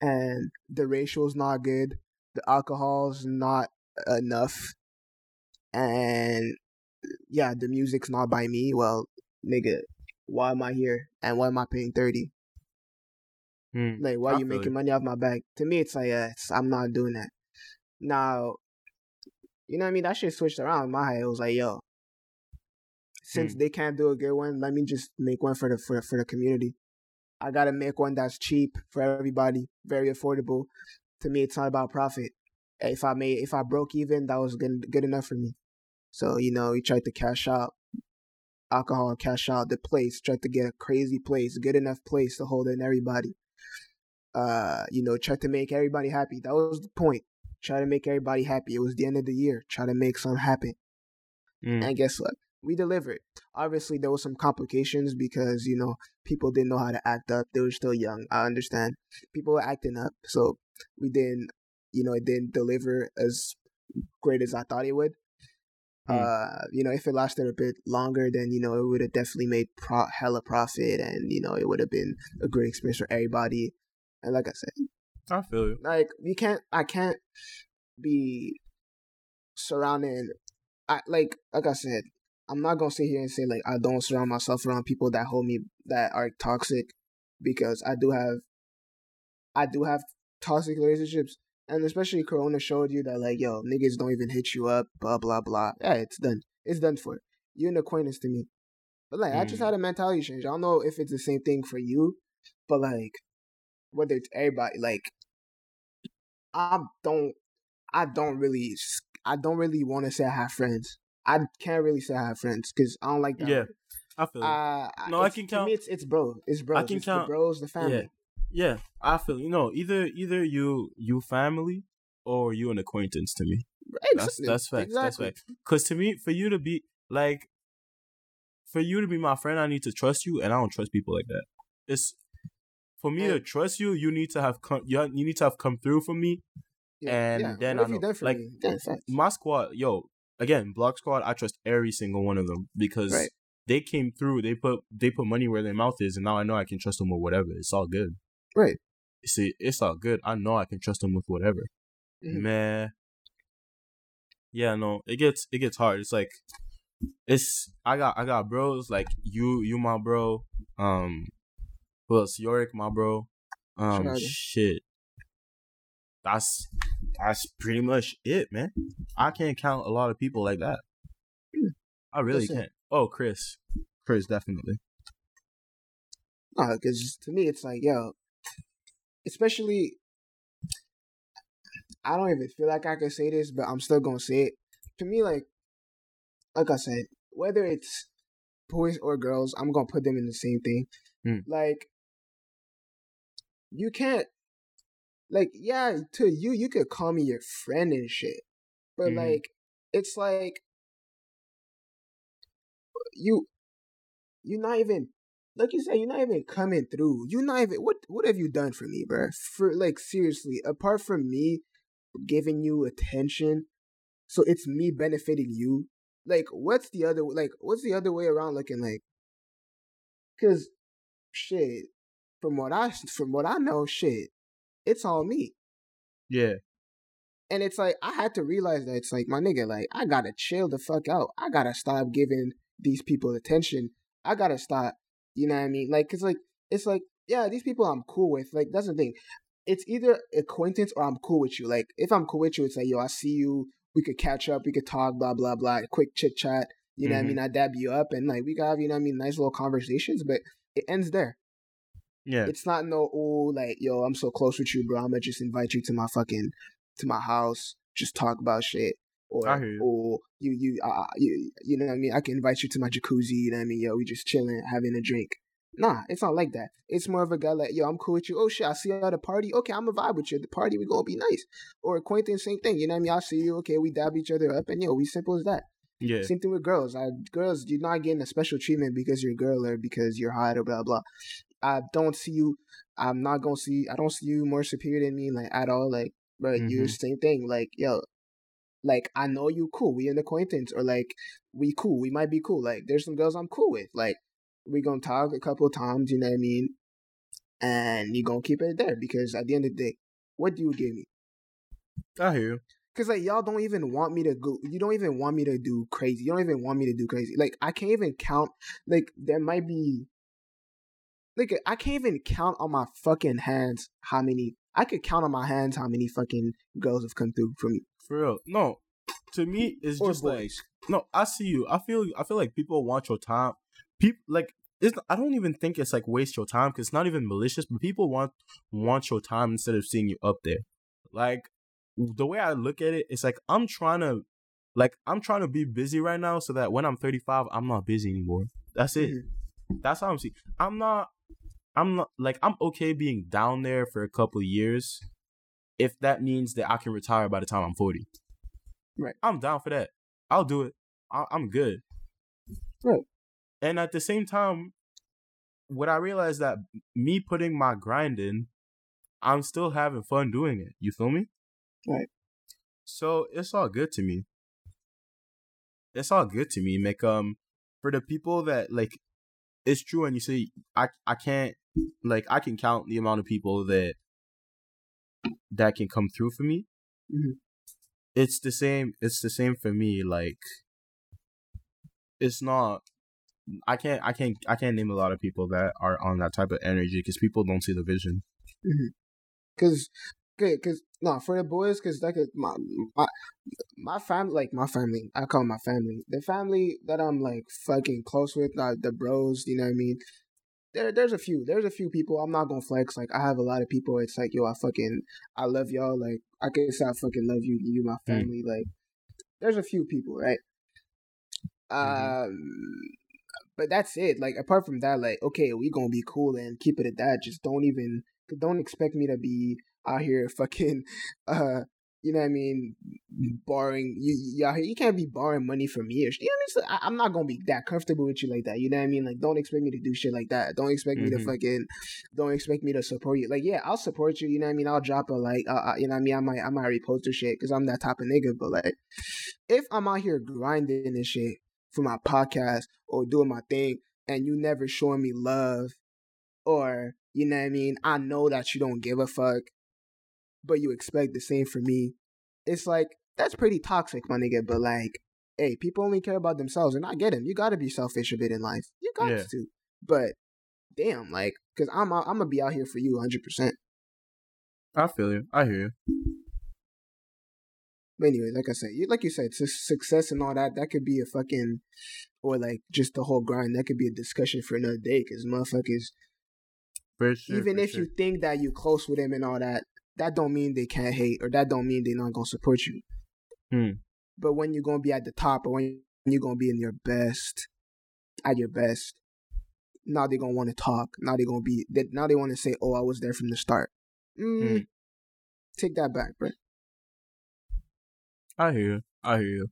and the ratio's not good, the alcohol's not enough, and yeah, the music's not by me, well, nigga, why am I here? And why am I paying 30 Mm. Like, why I you making money off my back? To me, it's like, uh, it's, I'm not doing that. Now, you know what I mean? That shit switched around my head. It was like, yo, since Hmm. they can't do a good one, let me just make one for the for, for the community. I gotta make one that's cheap for everybody, very affordable. To me, it's not about profit. If I made, if I broke even, that was good good enough for me. So you know, he tried to cash out alcohol, cash out the place, try to get a crazy place, good enough place to hold in everybody. Uh, you know, try to make everybody happy. That was the point. Try to make everybody happy. It was the end of the year. Try to make some happen. Mm. And guess what? We delivered. Obviously, there was some complications because you know people didn't know how to act up. They were still young. I understand. People were acting up, so we didn't. You know, it didn't deliver as great as I thought it would. Hmm. Uh, you know, if it lasted a bit longer, then you know it would have definitely made pro- hella profit, and you know it would have been a great experience for everybody. And like I said, I feel you. like you can't, I can't be surrounding. I like, like I said, I'm not gonna sit here and say like I don't surround myself around people that hold me that are toxic, because I do have, I do have toxic relationships, and especially Corona showed you that like yo niggas don't even hit you up, blah blah blah. Yeah, it's done. It's done for. You're an acquaintance to me. But like I just Mm. had a mentality change. I don't know if it's the same thing for you, but like whether it's everybody, like I don't, I don't really, I don't really want to say I have friends. I can't really say I have friends because I don't like that. Yeah, word. I feel. Uh, No, I can to count- Me, it's it's bro. It's bros. can it's count- the bros, the family. Yeah, I feel you know either either you you family or you an acquaintance to me. That's Ex- that's facts. That's exactly. facts. Cause to me, for you to be like, for you to be my friend, I need to trust you, and I don't trust people like that. It's for me to trust you. You need to have come. You, you need to have come through for me. Yeah, And yeah. then what I know- like. Yeah. My squad, yo, again, block squad. I trust every single one of them because Right. they came through. They put they put money where their mouth is, and now I know I can trust them with whatever. It's all good. Right. See, it's all good. I know I can trust him with whatever. Mhm. Man. Yeah, no, it gets it gets hard. It's like it's I got I got bros like you you my bro. Um who else? Yorick my bro. Um shit. That's that's pretty much it, man. I can't count a lot of people like that. I really can't. Oh, Chris. Chris definitely. No, because to me, it's like, yo, especially, I don't even feel like I can say this, but I'm still gonna say it. To me, like, like I said, whether it's boys or girls, I'm gonna put them in the same thing. Hmm. Like, you can't, like, yeah, to you, you could call me your friend and shit, but Mhm. like, it's like, you, you're not even like you said, you're not even coming through. You're not even what what have you done for me, bro? For like seriously, apart from me giving you attention, so it's me benefiting you. Like, what's the other like? What's the other way around looking like? Cause shit, from what I from what I know, shit, it's all me. Yeah. And it's like I had to realize that it's like my nigga, like I gotta chill the fuck out. I gotta stop giving these people attention. I gotta stop. You know what I mean? Like, cause like it's like yeah, these people I'm cool with. Like that's the thing. It's either acquaintance or I'm cool with you. Like if I'm cool with you, it's like yo, I see you. We could catch up. We could talk. Blah blah blah. Quick chit chat. You know what I mean? Mm-hmm. I dab you up and like we got have you know what I mean nice little conversations, but it ends there. Yeah. It's not no oh like yo, I'm so close with you, bro. I'm gonna just invite you to my fucking to my house, just talk about shit. Or you. or you you uh you you know what I mean. I can invite you to my jacuzzi. You know what I mean? Yo, we just chilling, having a drink. Nah, it's not like that. It's more of a guy like, yo, I'm cool with you. Oh shit, I see you at a party. Okay, I'm a vibe with you. At the party, we gonna be nice. Or acquaintance, same thing. You know what I mean? I see you. Okay, we dab each other up, and yo, we simple as that. Yeah. Same thing with girls. I girls, you're not getting a special treatment because you're a girl or because you're hot or blah blah. I don't see you. I'm not gonna see. I don't see you more superior than me, like at all. Like, bro, you're Mhm. same thing. Like, yo, like I know you cool. We an acquaintance, or like we cool. We might be cool. Like, there's some girls I'm cool with. Like, we gonna talk a couple times. You know what I mean? And you gonna keep it there because at the end of the day, what do you give me? I hear you. Cause like y'all don't even want me to go. You don't even want me to do crazy. You don't even want me to do crazy. Like I can't even count. Like there might be. Like I can't even count on my fucking hands how many. I could count on my hands how many fucking girls have come through for me. For real. No. To me, it's Or just like no. I see you. I feel. I feel like people want your time. People like. It's, I don't even think it's like waste your time because it's not even malicious. But people want want your time instead of seeing you up there. Like the way I look at it, it's like I'm trying to, like I'm trying to be busy right now so that when I'm 35, I'm not busy anymore. That's it. Mhm. That's how I'm seeing. I'm not. I'm not like I'm okay being down there for a couple of years, if that means that I can retire by the time I'm 40. Right. I'm down for that. I'll do it. I- I'm good. Right. And at the same time, what I realized that me putting my grind in, I'm still having fun doing it. You feel me? Right. So it's all good to me. It's all good to me. Like um, for the people that like, it's true, and you say I I can't like I can count the amount of people that that can come through for me. Mhm. It's the same. It's the same for me. Like, it's not. I can't. I can't. I can't name a lot of people that are on that type of energy because people don't see the vision. Cause, good, cause no, for the boys, cause like uh, my my my family, like my family, I call my family, the family that I'm like fucking close with, uh, the bros, you know what I mean. There, there's a few, there's a few people. I'm not gonna flex. Like I have a lot of people. It's like yo, I fucking, I love y'all. Like I can say I fucking love you, you my family. Like there's a few people, right? Mhm. Um, but that's it. Like apart from that, like okay, we gonna be cool and keep it at that. Just don't even don't expect me to be out here fucking uh you know what I mean borrowing you here, you can't be borrowing money from me or you know what I mean? So I, I'm not gonna be that comfortable with you like that. You know what I mean? Like don't expect me to do shit like that. Don't expect me to Mhm. fucking don't expect me to support you. Like yeah, I'll support you. You know what I mean? I'll drop a like uh, uh, you know what I mean? I might I might repost your shit because I'm that type of nigga. But like if I'm out here grinding and shit for my podcast or doing my thing and you never showing me love or you know what I mean, I know that you don't give a fuck, but you expect the same for me. It's like that's pretty toxic, my nigga. But like, hey, people only care about themselves, and I get them. You got to be selfish a bit in life. You got Yeah. to. But damn, like, cause I'm I'm gonna be out here for you, hundred percent. I feel you. I hear you. But anyway, like I said, you like you said, success and all that, that could be a fucking, or like just the whole grind. That could be a discussion for another day. Cause motherfuckers, sure. even if sure. you think that you close with him and all that, that don't mean they can't hate, or that don't mean they're not gonna support you. Hmm. But when you're gonna be at the top, or when you're gonna be in your best, at your best, now they're gonna want to talk. Now they're gonna be. They, now they want to say, "Oh, I was there from the start." Mm, Hmm. Take that back, bro. I hear you. I hear you.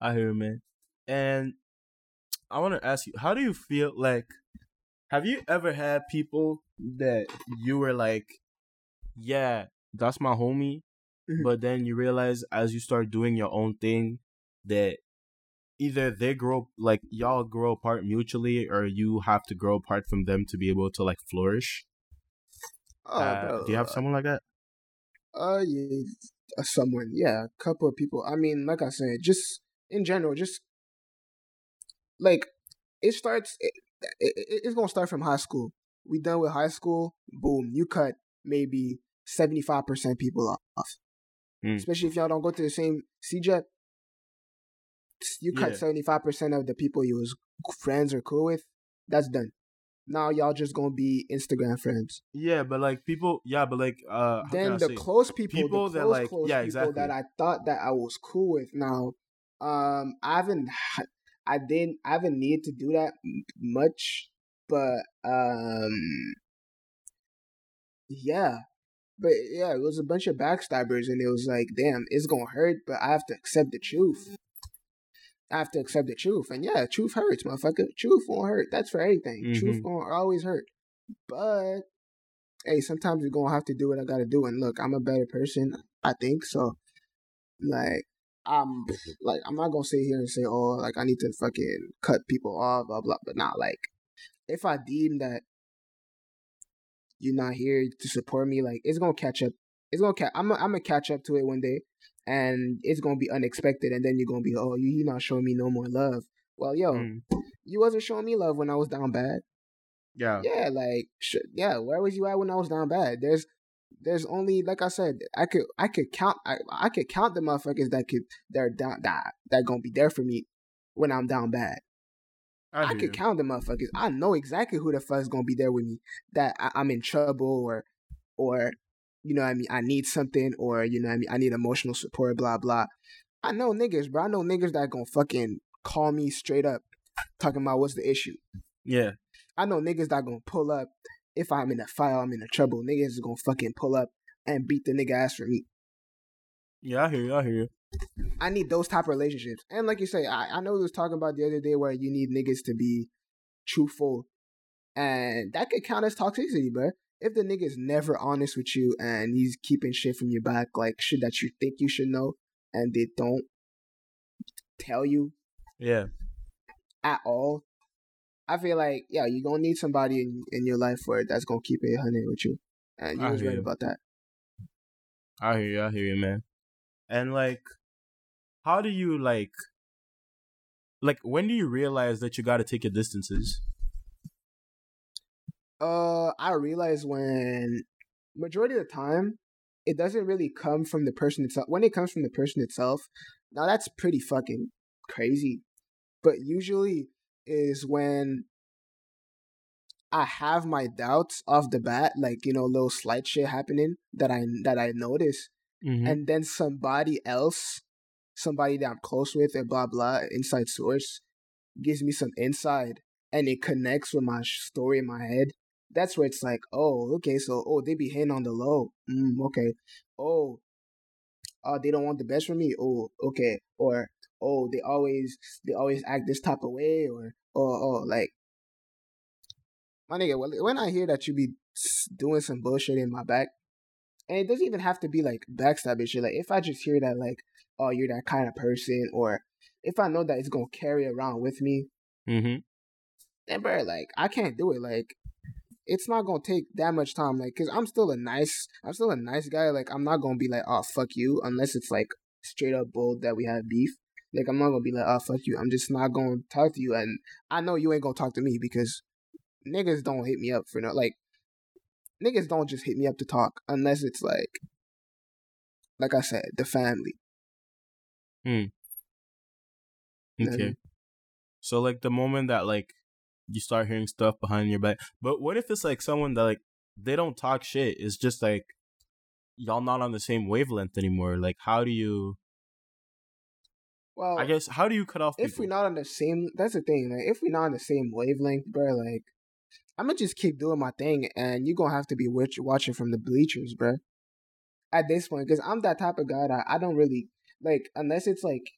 I hear you, man. And I want to ask you, how do you feel like? Have you ever had people that you were like, yeah, that's my homie, Mhm. but then you realize as you start doing your own thing that either they grow like y'all grow apart mutually or you have to grow apart from them to be able to like flourish. Oh, Uh, do you have someone like that? Uh, yeah, uh, someone, yeah, a couple of people. I mean, like I said, just in general, just like it starts. It, it- it's gonna start from high school. We done with high school. Boom, you cut maybe seventy five percent people off. Mm. Especially if y'all don't go to the same CEGEP. You cut Yeah. seventy five percent of the people you was friends or cool with. That's done. Now y'all just gonna be Instagram friends. Yeah, but like people, yeah, but like uh, then the close people, people the that, like- close yeah, people exactly. that I thought that I was cool with. Now, um, I haven't, I didn't, I haven't needed to do that much, but um, yeah, but yeah, it was a bunch of backstabbers, and it was like, damn, it's gonna hurt, but I have to accept the truth. I have to accept the truth, and yeah, truth hurts, motherfucker. Truth won't hurt. That's for everything. Truth Mhm. gonna always hurt, but hey, sometimes you're gonna have to do what I gotta do. And look, I'm a better person, I think. So, like, I'm like, I'm not gonna sit here and say, oh, like I need to fucking cut people off, blah blah. But not like, if I deem that you're not here to support me, like it's gonna catch up. It's gonna catch. I'm. I'm gonna catch up to it one day, and it's gonna be unexpected. And then you're gonna be, oh, you you not showing me no more love. Well, yo, Mm, you wasn't showing me love when I was down bad yeah, yeah, like sh- yeah, where was you at when I was down bad? There's there's only like I said, I could I could count I, I could count the motherfuckers that could that are down that that gonna be there for me when I'm down bad. I, I, could count the motherfuckers. I know exactly who the fuck's gonna be there with me that I, I'm in trouble or or you know what I mean I need something or you know what I mean I need emotional support blah blah. I know niggas, bro. I know niggas that gonna fucking call me straight up talking about what's the issue. Yeah, I know niggas that gonna pull up if I'm in a fight, I'm in a trouble. Niggas is gonna fucking pull up and beat the nigga ass for me. Yeah, I hear you. I hear you. I need those type of relationships. And like you say, I, I know we was talking about the other day where you need niggas to be truthful. And that could count as toxicity, bro. If the nigga is never honest with you and he's keeping shit from your back, like shit that you think you should know, and they don't tell you Yeah. at all, I feel like, yeah, you're gonna need somebody in, in your life where that's gonna keep it 100 with you. And you I was right you. about that. I hear you. I hear you, man. And like, how do you like, like, when do you realize that you got to take your distances? Uh, I realize when majority of the time it doesn't really come from the person itself. When it comes from the person itself, now that's pretty fucking crazy. But usually is when I have my doubts off the bat, like you know, little slight shit happening that I that I notice, Mm-hmm. and then somebody else, somebody that I'm close with, and blah blah, inside source, gives me some insight, and it connects with my story in my head. That's where it's like, oh, okay, so oh, they be hitting on the low. Mm, okay. Oh, uh, they don't want the best for me. Oh, okay. Or oh, they always they always act this type of way. Or oh, oh, like my nigga. When I hear that you be doing some bullshit in my back, and it doesn't even have to be like backstabbing shit. Like if I just hear that, like, oh, you're that kind of person, or if I know that it's gonna carry around with me, Mm-hmm. then bro, like I can't do it. Like it's not gonna take that much time. Like, cause I'm still a nice, I'm still a nice guy. Like I'm not gonna be like, oh fuck you, unless it's like straight up bold that we have beef. Like I'm not gonna be like, oh fuck you. I'm just not gonna talk to you, and I know you ain't gonna talk to me because niggas don't hit me up for no like. Niggas don't just hit me up to talk unless it's like, like I said, the family. Hmm. Okay. So like the moment that like you start hearing stuff behind your back, but what if it's like someone that like they don't talk shit? It's just like y'all not on the same wavelength anymore. Like how do you? Well, I guess how do you cut off? if people? we're not on the same that's the thing like if we're not on the same wavelength bro like i'm gonna just keep doing my thing and you're gonna have to be watch- watching from the bleachers bro at this point because i'm that type of guy that i don't really like unless it's like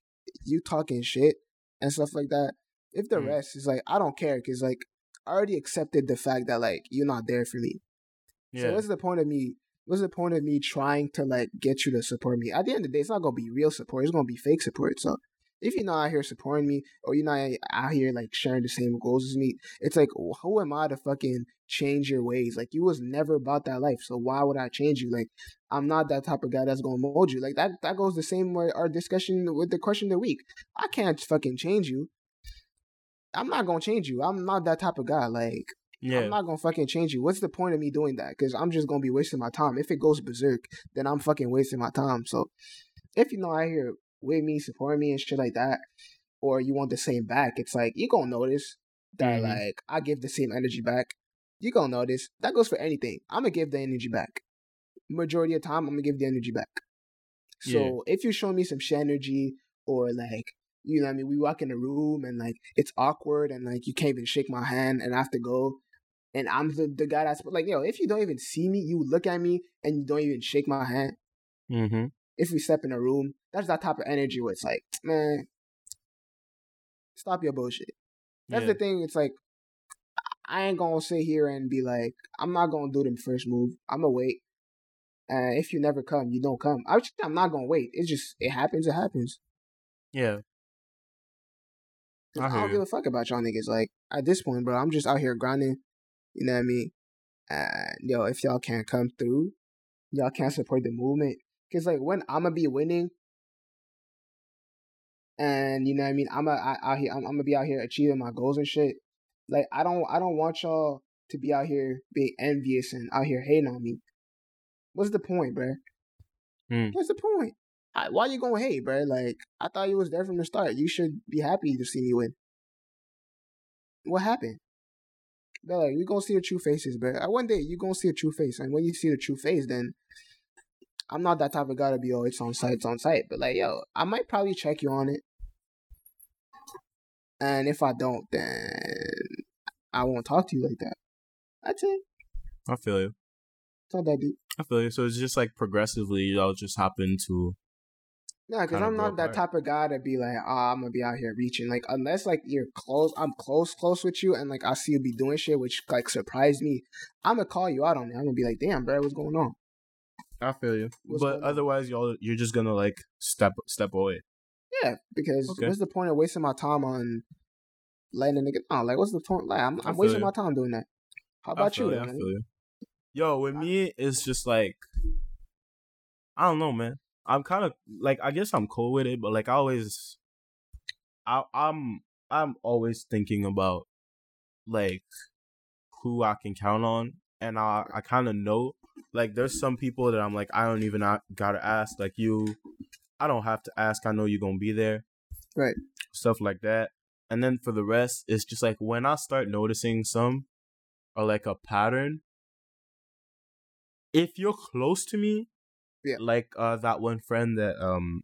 you talking shit and stuff like that if the Mm. rest is like i don't care because like i already accepted the fact that like you're not there for me yeah. so what's the point of me what's the point of me trying to like get you to support me? At the end of the day, it's not gonna be real support. It's gonna be fake support. So if you're not out here supporting me, or you're not out here like sharing the same goals as me, it's like who am I to fucking change your ways? Like you was never about that life, so why would I change you? Like I'm not that type of guy that's gonna mold you. Like that that goes the same way our discussion with the question of the week. I can't fucking change you. I'm not gonna change you. I'm not that type of guy. Like yeah. I'm not gonna fucking change you. What's the point of me doing that? Because I'm just gonna be wasting my time. If it goes berserk, then I'm fucking wasting my time. So if you know I hear with me, supporting me and shit like that, or you want the same back, it's like you gonna notice that Mhm. like I give the same energy back. You gonna notice that goes for anything. I'm gonna give the energy back. Majority of time, I'm gonna give the energy back. So if you show me some shit energy or like you know what I mean, we walk in a room and like it's awkward and like you can't even shake my hand and I have to go and I'm the, the guy that's like, yo, if you don't even see me, you look at me and you don't even shake my hand. Mm-hmm. If we step in a room, that's that type of energy where it's like, man, stop your bullshit. That's yeah. the thing. It's like, I ain't gonna sit here and be like, I'm not gonna do the first move. I'm gonna wait. And if you never come, you don't come. I, I'm not gonna wait. It's just, it happens, it happens. Yeah. I I, don't you. give a fuck about y'all niggas. Like, at this point, bro, I'm just out here grinding. You know what I mean? And, yo, if y'all can't come through, y'all can't support the movement. Because, like, when I'm going to be winning, and, you know what I mean? I'm a, I, out here, I'm, I'm to be out here achieving my goals and shit. Like, I don't, I don't want y'all to be out here being envious and out here hating on me. What's the point, bro? Hmm. What's the point? I, why you gonna hate, bro? Like, I thought you was there from the start. You should be happy to see me win. What happened? They're like, we gonna see the true faces, bro. One day you gonna see a true face, and when you see the true face, then I'm not that type of guy to be, oh, it's on site, it's on site. But like, yo, I might probably check you on it, and if I don't, then I won't talk to you like that. That's it. I feel you. It's not that deep. I feel you. So it's just like progressively, y'all just hop into. No, because I'm not that type of guy to be like, ah, I'm gonna be out here reaching. Like, unless like you're close, I'm close, close with you, and like I see you be doing shit, which like surprised me. I'm gonna call you out on it. I'm gonna be like, damn, bro, what's going on? I feel you. What's but otherwise, y'all you're just gonna like step step away. Yeah, because Okay. what's the point of wasting my time on letting a nigga? Oh, like what's the point? Like, I'm, I'm wasting you. my time doing that. How about you, you. though, I feel you. Yo, with me, it's just like I don't know, man. I'm kind of like I guess I'm cool with it, but like I always, I I'm I'm always thinking about like who I can count on, and I I kind of know like there's some people that I'm like I don't even gotta ask like you, I don't have to ask. I know you're gonna be there, Right. Stuff like that, and then for the rest, it's just like when I start noticing some or like a pattern. If you're close to me, Yeah. like uh that one friend that um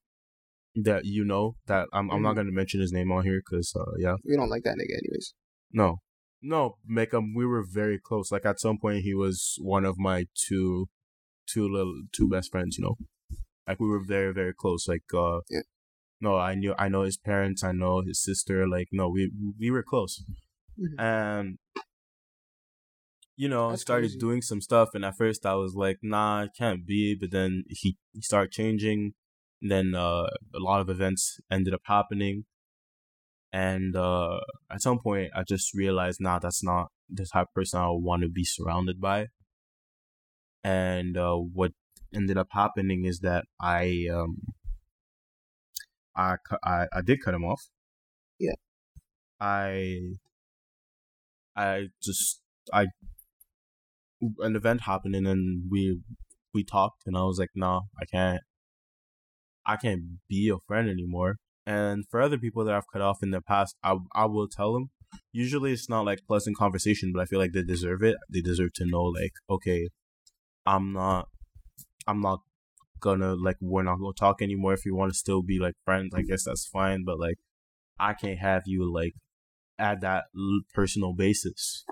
that you know that I'm I'm not Mhm. gonna mention his name on here because uh yeah We don't like that nigga, anyways. no no make him we were very close like at some point he was one of my two two little two best friends you know like we were very very close like uh Yeah. no I knew I know his parents I know his sister like no we we were close Mhm. and you know That's started crazy. doing some stuff and at first I was like nah it can't be but then he, he started changing then uh a lot of events ended up happening and uh at some point I just realized nah that's not the type of person I want to be surrounded by and uh what ended up happening is that I um I I, I did cut him off Yeah. I I just I an event happened and then we we talked and I was like, nah, I can't I can't be a friend anymore. And for other people that I've cut off in the past, I I will tell them. Usually it's not like pleasant conversation, but I feel like they deserve it. They deserve to know like, okay, I'm not I'm not gonna like we're not gonna talk anymore. If you want to still be like friends, I guess that's fine. But like, I can't have you like at that personal basis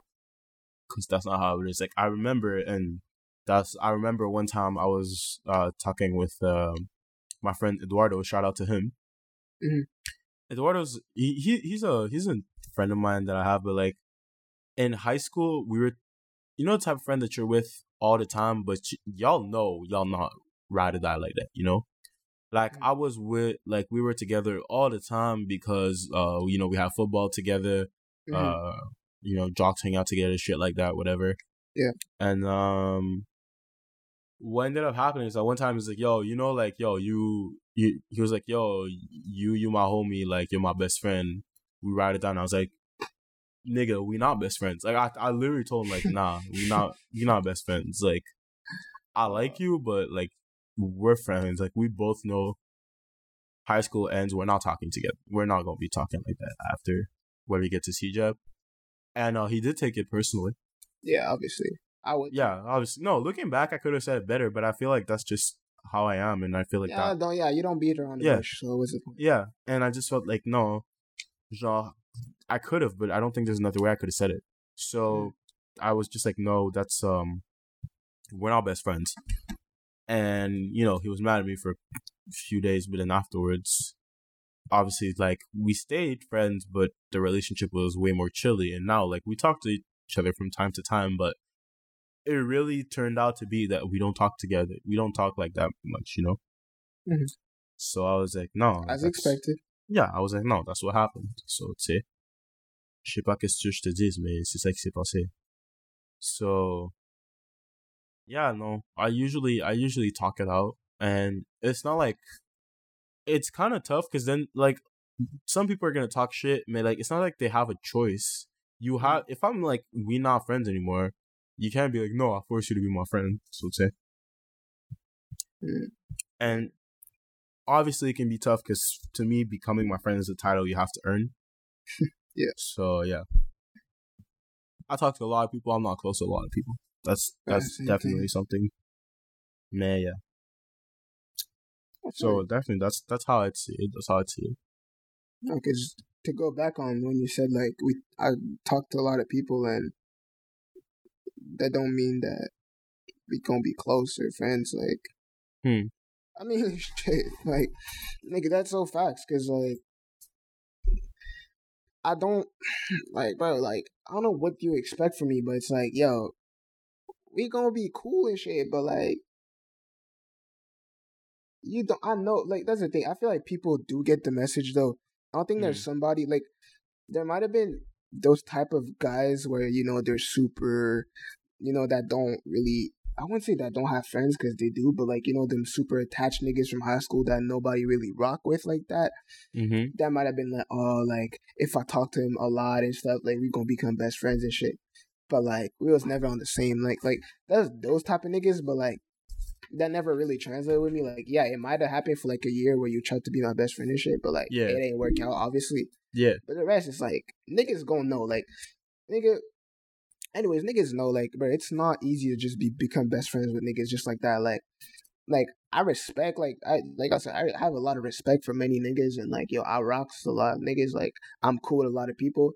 because that's not how it is. Like I remember, and that's I remember one time I was uh talking with um my friend Eduardo. Shout out to him. Mhm. Eduardo's he, he he's a he's a friend of mine that I have, but like in high school we were, you know, the type of friend that you're with all the time, but y- y'all know y'all not ride or die like that, you know. Like Mhm. I was with like we were together all the time because uh you know we have football together Mhm. uh you know jocks hang out together shit like that whatever Yeah. and um what ended up happening is that one time he's like yo you know like yo you you he was like yo you you my homie like you're my best friend we ride it down i was like nigga we not best friends like i, I literally told him like nah we not we not best friends like i like you but like we're friends like we both know high school ends we're not talking together we're not gonna be talking like that after when we get to CEGEP. And uh, he did take it personally. yeah, obviously. I would. Yeah, obviously. No, looking back, I could have said it better, but I feel like that's just how I am, and I feel like yeah, that. don't. Yeah, you don't beat around the Yeah. bush. So what's the point? Yeah, and I just felt like no, genre, I could have, but I don't think there's another way I could have said it. So I was just like, no, that's um, we're not best friends. And you know, he was mad at me for a few days, but then afterwards, obviously, like we stayed friends, but the relationship was way more chilly. And now, like we talk to each other from time to time, but it really turned out to be that we don't talk together. We don't talk like that much, you know. Mhm. So I was like, no, As expected. yeah, I was like, no, that's what happened. So, it's sais, je sais pas qu'est-ce que je te dise, mais c'est ça qui s'est passé. So, yeah, no, I usually, I usually talk it out, and it's not like, it's kind of tough because then, like, some people are gonna talk shit, but like, it's not like they have a choice. You have, if I'm like, we not friends anymore, you can't be like, no, I force you to be my friend. So, tu sais. Mm. And obviously it can be tough because to me becoming my friend is a title you have to earn Yeah. so yeah i talk to a lot of people i'm not close to a lot of people that's that's same definitely thing. something man yeah so definitely that's that's how i see it that's how i see it No, because to go back on when you said like we, I talked to a lot of people, and that don't mean that we gonna be closer friends. Like, Hmm. I mean, shit, like, nigga, that's so facts. Cause like, I don't like, bro. Like, I don't know what you expect from me, but it's like, yo, we gonna be cool and shit. But like, you don't. I know, like, that's the thing. I feel like people do get the message though. I don't think there's mm-hmm. somebody like there might have been those type of guys where you know they're super, you know, that don't really. I wouldn't say that don't have friends because they do, but like you know them super attached niggas from high school that nobody really rock with like that. Mm-hmm. That might have been like, oh, like if I talk to him a lot and stuff, like we gonna become best friends and shit. But like we was never on the same like like that's those type of niggas, but like that never really translated with me. Like yeah, it might have happened for like a year where you tried to be my best friend and shit, but like Yeah. it ain't work out obviously. Yeah. But the rest is like niggas gonna know, like nigga. Anyways, niggas know, like, bro, it's not easy to just be become best friends with niggas just like that. Like, like I respect, like, I like I said, I have a lot of respect for many niggas, and like, yo, I rocks a lot of niggas. Like, I'm cool with a lot of people,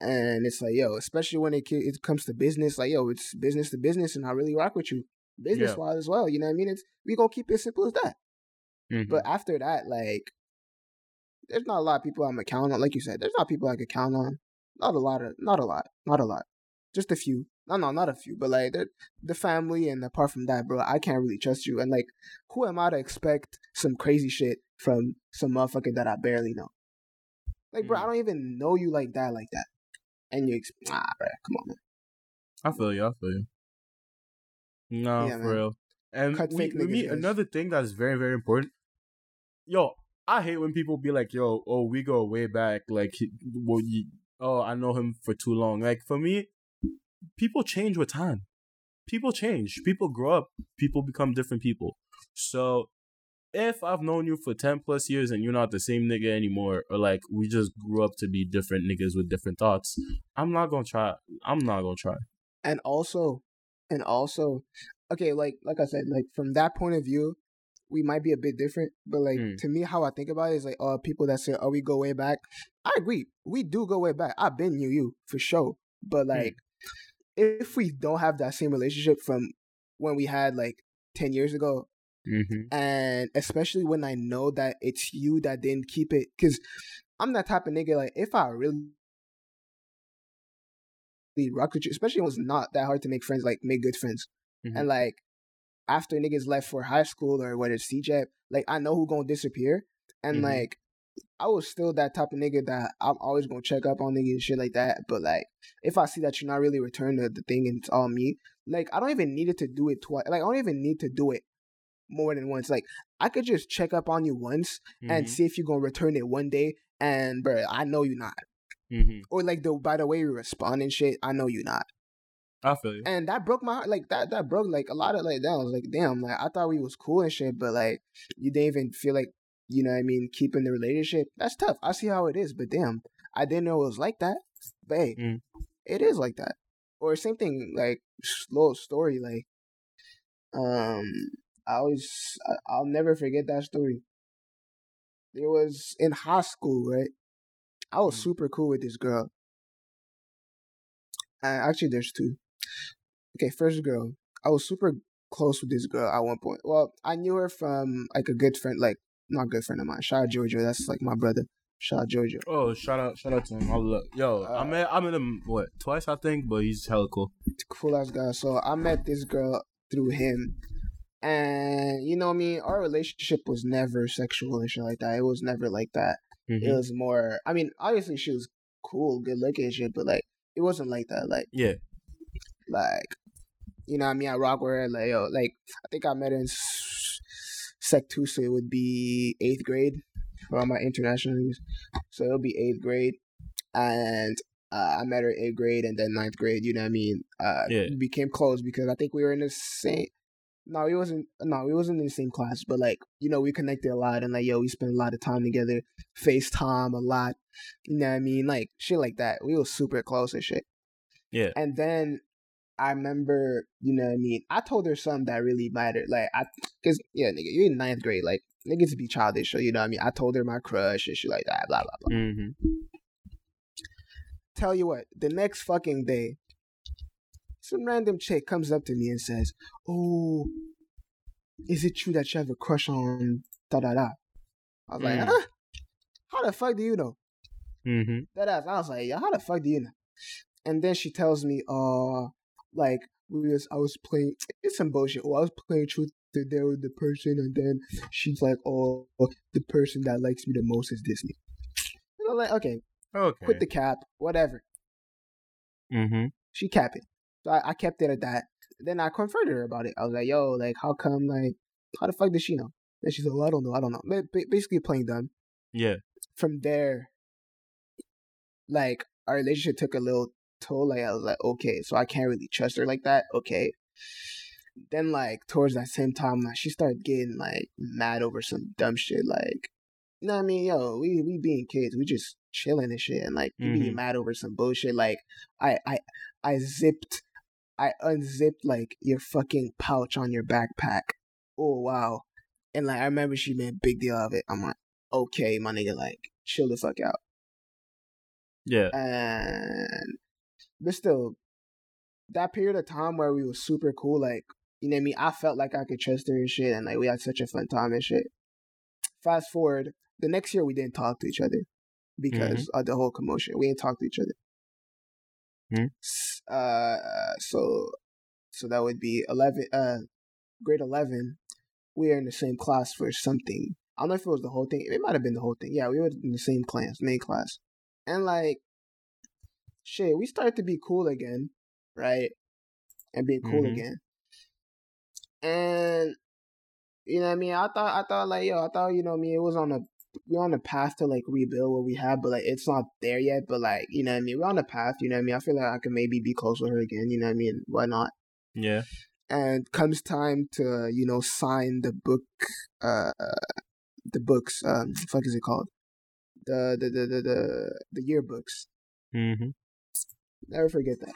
and it's like, yo, especially when it it comes to business, like, yo, it's business to business, and I really rock with you, business wise as well. You know what I mean? It's we gonna keep it simple as that. Mhm. But after that, like, there's not a lot of people I'm gonna count on. Like you said, there's not people I could count on. Not a lot of, not a lot, not a lot. Just a few. No, no, not a few. But like the family, and apart from that, bro, I can't really trust you. And like, who am I to expect some crazy shit from some motherfucker that I barely know? Like, bro, I Mm. don't even know you like that, like that. And you, ex- ah, bro, come on, man. I feel you. I feel you. No, Yeah, for man. real. And Cut we, with niggas, another thing that's very, very important. Yo, I hate when people be like, "Yo, oh, we go way back." Like, well, you, oh, I know him for too long. Like for me, people change with time. People change. People grow up. People become different people. So, if I've known you for ten plus years and you're not the same nigga anymore, or like we just grew up to be different niggas with different thoughts, I'm not gonna try. I'm not gonna try. and also and also okay like like i said like from that point of view we might be a bit different but like Mm. to me how i think about it is like uh people that say oh we go way back i agree we do go way back i've been knew you for sure but like if we don't have that same relationship from when we had like 10 years ago Mm-hmm. and especially when i know that it's you that didn't keep it because i'm that type of nigga like if i really rock with you especially when it's not that hard to make friends like make good friends Mhm. and like after niggas left for high school or whether it's CJ, like I know who gonna disappear. And Mhm. like I was still that type of nigga that I'm always gonna check up on niggas and shit like that. But like if I see that you're not really returning the, the thing and it's all me, like I don't even need it to do it twice. Like I don't even need to do it more than once. Like I could just check up on you once and Mhm. see if you're gonna return it one day. And bro, I know you're not. Mhm. Or like the by the way you respond and shit, I know you're not. I feel you. and that broke my heart. Like that, that broke like a lot of like that. I was like, damn, like I thought we was cool and shit, but like you didn't even feel like you know what I mean keeping the relationship. That's tough. I see how it is, but damn, I didn't know it was like that. But hey, Mm. it is like that. Or same thing, like slow story. Like, um, I always, I, I'll never forget that story. It was in high school, right? I was Mm. super cool with this girl. Actually, there's two. Okay, first girl. I was super close with this girl at one point. Well, I knew her from like a good friend, like not good friend of mine. Shout out Giorgio. That's like my brother. Shout out Giorgio. Oh, shout out, shout out to him. I'll look. Yo, I Uh, met, I met him what twice, I think, but he's hella cool. Cool ass guy. So I met this girl through him. And you know I mean? Our relationship was never sexual and shit like that. It was never like that. It Mhm. was more I mean, obviously she was cool, good looking and shit, but like it wasn't like that. Like Yeah. Like you know what I mean? I rock with her like yo, like I think I met her in sec two, so it would be eighth grade for all my international years. So it'll be eighth grade. And uh, I met her eighth grade and then ninth grade, you know what I mean? Uh Yeah. we became close because I think we were in the same no, we wasn't no, we wasn't in the same class, but like, you know, we connected a lot and like yo, we spent a lot of time together, FaceTime a lot. You know what I mean? Like shit like that. We were super close and shit. Yeah. And then I remember, you know what I mean? I told her something that really mattered. Like, I, cause, yeah, nigga, you're in ninth grade. Like, niggas be childish, so you know what I mean? I told her my crush and shit like that, blah, blah, blah. Mm-hmm. Tell you what, the next fucking day, some random chick comes up to me and says, "Oh, is it true that you have a crush on da da da?" I was like, Mm. huh? How the fuck do you know? Mm-hmm. That ass. I was like, yeah, how the fuck do you know? And then she tells me, uh, like we was I was playing it's some bullshit. Oh, I was playing truth or dare with the person, and then she's like, oh, the person that likes me the most is Disney. And I'm like, okay, Okay. quit the cap, whatever. mm-hmm. She capped it. So I, I kept it at that. Then I confronted her about it. I was like, yo, like, how come, like, how the fuck does she know? And she's like, well, I don't know, I don't know. Ba- ba- Basically playing dumb. Yeah. From there, like, our relationship took a little toll. Like, I was like, okay, so I can't really trust her like that. Okay. Then, like, towards that same time, like, she started getting, like, mad over some dumb shit. Like, you know what I mean? Yo, we, we being kids, we just chilling and shit. And, like, you being mm-hmm. mad over some bullshit. Like, I, I, I zipped, I unzipped, like, your fucking pouch on your backpack. Oh, wow. And, like, I remember she made a big deal of it. I'm like, okay, my nigga, like, chill the fuck out. Yeah. And but still, that period of time where we were super cool, like you know what I mean. I felt like I could trust her and shit, and like we had such a fun time and shit. Fast forward, the next year we didn't talk to each other because of the whole commotion. We didn't talk to each other. Mhm. Uh, so so that would be eleven. Uh, grade eleven. We were in the same class for something. I don't know if it was the whole thing. It might have been the whole thing. Yeah, we were in the same class, main class. And like, shit, we started to be cool again, right? And being cool Mhm. again. And you know what I mean? I thought I thought like yo, I thought, you know what I mean, it was on a we're on the path to like rebuild what we have, but like it's not there yet. But like, you know what I mean? We're on the path, you know what I mean? I feel like I could maybe be close with her again, you know what I mean? Why not? Yeah. and comes time to you know sign the book uh the books um fuck is it called the the the the the, the yearbooks Mm-hmm. Never forget that.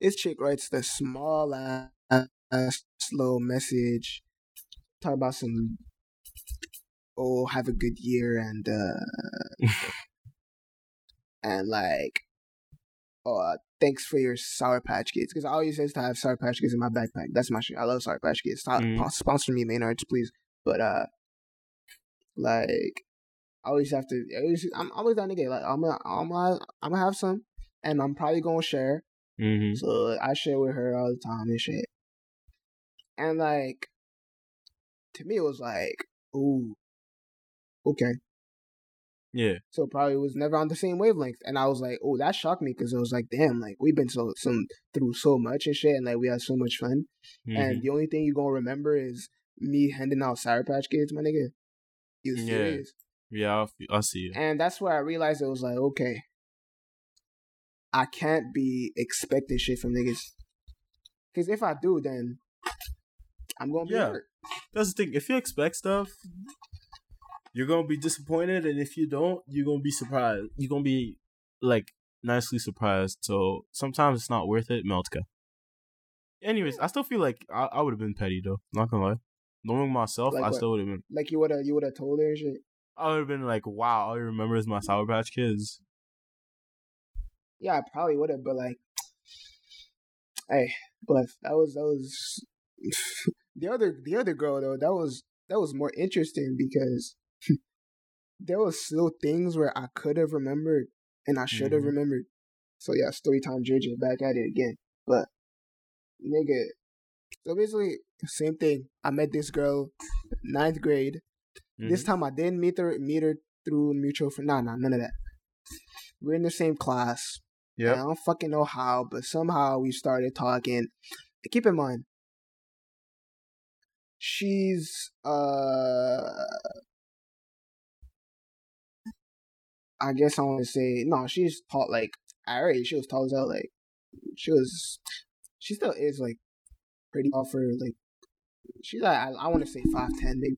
This chick writes the small ass slow message talk about some oh have a good year and uh and like oh uh, thanks for your sour patch kids because i always used to have sour patch kids in my backpack. That's my shit. I love sour patch kids. Stop, Mhm. sponsor me maynards please. But uh like i always have to I always, i'm always that nigga like i'm gonna i'm gonna i'm gonna have some and i'm probably gonna share Mm-hmm. so I share with her all the time and shit. And like, to me, it was like, ooh, okay. Yeah. So probably was never on the same wavelength. And I was like, oh, that shocked me because it was like, damn, like we've been so some through so much and shit, and like we had so much fun. Mhm. And the only thing you gonna remember is me handing out Sour Patch Kids, my nigga. You Yeah. serious? yeah, I, fe- I see you. And that's where I realized it was like, okay, I can't be expecting shit from niggas. Because if I do, then I'm gonna be Yeah. hurt. That's the thing. If you expect stuff, you're gonna be disappointed, and if you don't, you're gonna be surprised. You're gonna be like nicely surprised. So sometimes it's not worth it. Meltka. Anyways, I still feel like I, I would have been petty though. Not gonna lie. Knowing myself, Like I what? still would have been. Like you would have, you would have told her shit. I would have been like, wow, all you remember is my Sour Patch Kids. Yeah, I probably would have, but like, hey, but that was that was the other the other girl though. That was that was more interesting because there was still things where I could have remembered and I should have Mhm. remembered. So yeah, story time JJ back at it again. But nigga, so basically same thing. I met this girl ninth grade. This Mhm. time I didn't meet her meet her through mutual friend. Nah, nah, none of that. We're in the same class. And I don't fucking know how, but somehow we started talking. Keep in mind, she's uh, I guess I want to say no. She's tall, like age. She was tall as hell. Like she was, she still is like pretty tall for like. She's like I, I want to say five ten, maybe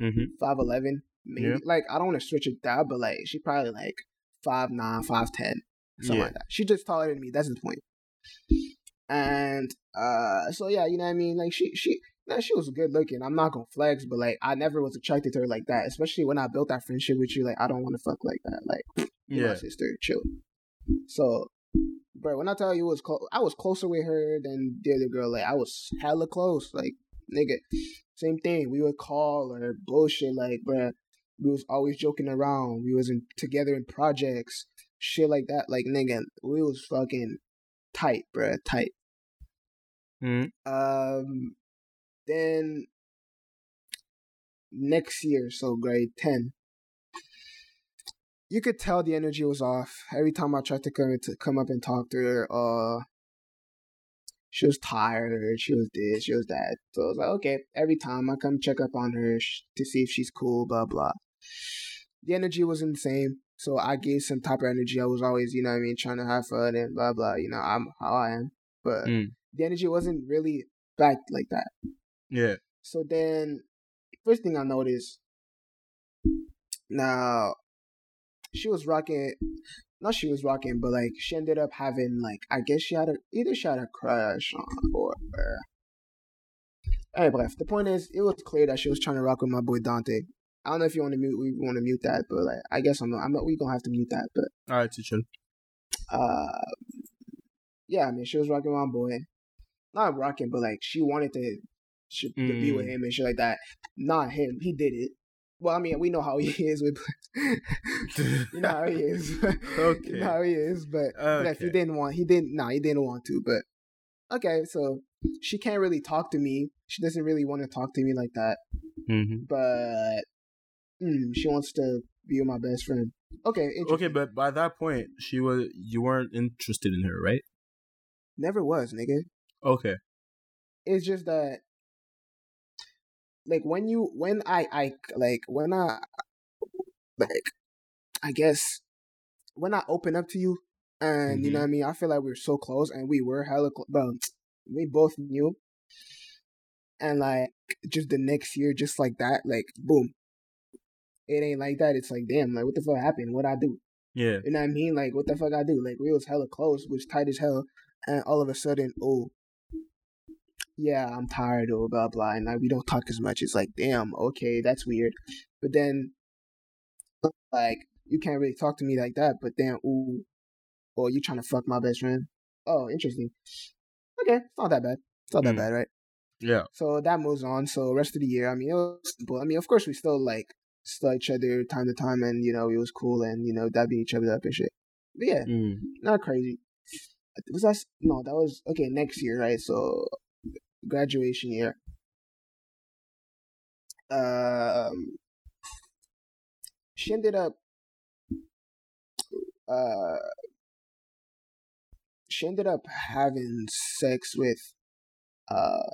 Mhm. five eleven, maybe. Yeah. Like I don't want to switch it down, but like she probably like five nine, five ten, something Yeah. like that. She just taller than me. That's the point. And uh, so yeah, you know what I mean. Like she she. Nah, she was good looking. I'm not gonna flex, but like I never was attracted to her like that. Especially when I built that friendship with you. Like I don't want to fuck like that. Like Yeah. my sister, chill. So bro. When I tell you it was close, I was closer with her than the other girl. Like I was hella close. Like nigga, same thing. We would call or bullshit. Like bro, we was always joking around. We was in together in projects, shit like that. Like nigga, we was fucking tight, bro, tight. Mm. Um, then next year, so grade ten, you could tell the energy was off. Every time I tried to come to come up and talk to her, uh, she was tired. She was this. She was that. So I was like, okay. Every time I come check up on her sh- to see if she's cool, blah blah. The energy wasn't the same. So I gave some type of energy. I was always, you know, what I mean, trying to have fun and blah blah. You know, I'm how I am, but Mm. the energy wasn't really back like that. Yeah. So then, first thing I noticed, now, she was rocking, not she was rocking, but like she ended up having like I guess she had a either she had a crush on or. or Hey, bref. The point is, it was clear that she was trying to rock with my boy Dante. I don't know if you want to mute, we want to mute that, but like, I guess I'm not. I'm not. We gonna have to mute that, but All right, teacher. uh, yeah, I mean, she was rocking my boy. Not rocking, but like she wanted to, she, to be with Mm. him and shit like that. Not him. He did it. Well, I mean, we know how he is with. you know how he is. you Okay. know how he is, but, but if he didn't want, he didn't. Nah, he didn't want to. But okay, so she can't really talk to me. She doesn't really want to talk to me like that. hmm But mm, she wants to be my best friend. Okay, interesting. Okay, but by that point, she was you weren't interested in her, right? Never was, nigga. Okay. it's just that like when you when I I like when I like I guess when I open up to you and you know what I mean I feel like we were so close and we were hella close bro we both knew and like just the next year just like that like boom it ain't like that it's like damn like what the fuck happened what I do Yeah. you know what I mean like what the fuck I do like we was hella close was tight as hell and all of a sudden oh yeah, I'm tired or blah blah, and like we don't talk as much. It's like, damn, okay, that's weird. But then, like, you can't really talk to me like that. But then, ooh, or you trying to fuck my best friend? Oh, interesting. Okay, it's not that bad. It's not that Mm. bad, right? Yeah. So that moves on. So rest of the year, I mean, it was simple. I mean, of course, we still like saw each other time to time, and you know, it was cool, and you know, dabbing each other up and shit. But yeah, Mm. not crazy. Was that no? That was okay. Next year, right? So graduation year. Um, she ended up. Uh, she ended up having sex with uh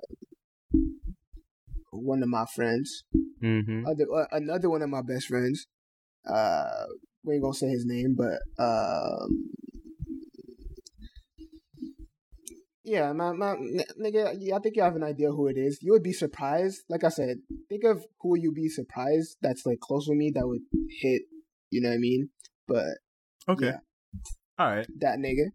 one of my friends, Mm-hmm. other uh, another one of my best friends. Uh, we ain't gonna say his name, but um, yeah, my, my nigga, yeah, I think you have an idea who it is. You would be surprised. Like I said, think of who you be surprised that's like close with me that would hit. You know what I mean? But Okay. yeah, All right. that nigga.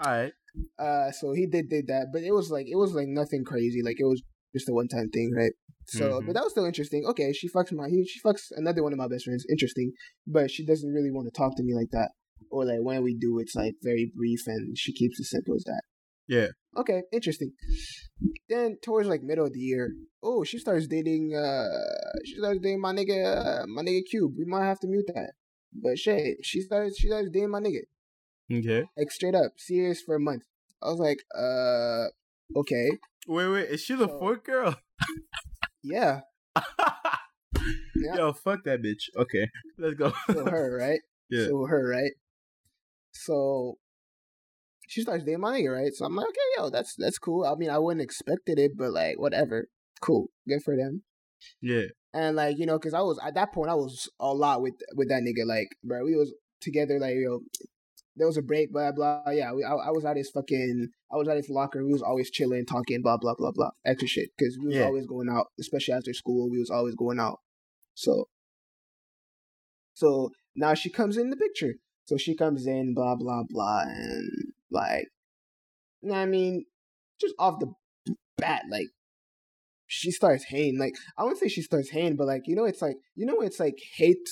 All right. Uh, so he did did that, but it was like it was like nothing crazy. Like it was just a one time thing, right? So, Mhm. but that was still interesting. Okay, she fucks my he she fucks another one of my best friends. Interesting, but she doesn't really want to talk to me like that, or like when we do, it's like very brief, and she keeps it simple as that. Yeah. Okay, interesting. Then towards like middle of the year, oh, she starts dating. uh She starts dating my nigga, uh, my nigga Cube. We might have to mute that. But shit, she starts she starts dating my nigga Okay. like straight up serious for a month. I was like, uh, okay, Wait, wait. Is she the So- fourth girl? yeah, Yeah. Yo, fuck that bitch. Okay, let's go. so her right, Yeah. so her right. So she starts dating my nigga, right? So I'm like, okay, yo, that's that's cool. I mean, I wouldn't expected it, but like, whatever, cool, good for them. yeah. And like, you know, cause I was at that point, I was a lot with with that nigga. Like, bro, we was together. Like, yo, there was a break, blah blah. Yeah, we, I, I was at his fucking, I was at his locker. We was always chilling, talking, blah blah blah blah, extra shit. Cause we was Yeah. always going out, especially after school. We was always going out. So, so now she comes in the picture. So she comes in, blah blah blah, and like, you know what I mean, just off the bat, like she starts hating. Like I wouldn't say she starts hating, but like you know, it's like you know, it's like hate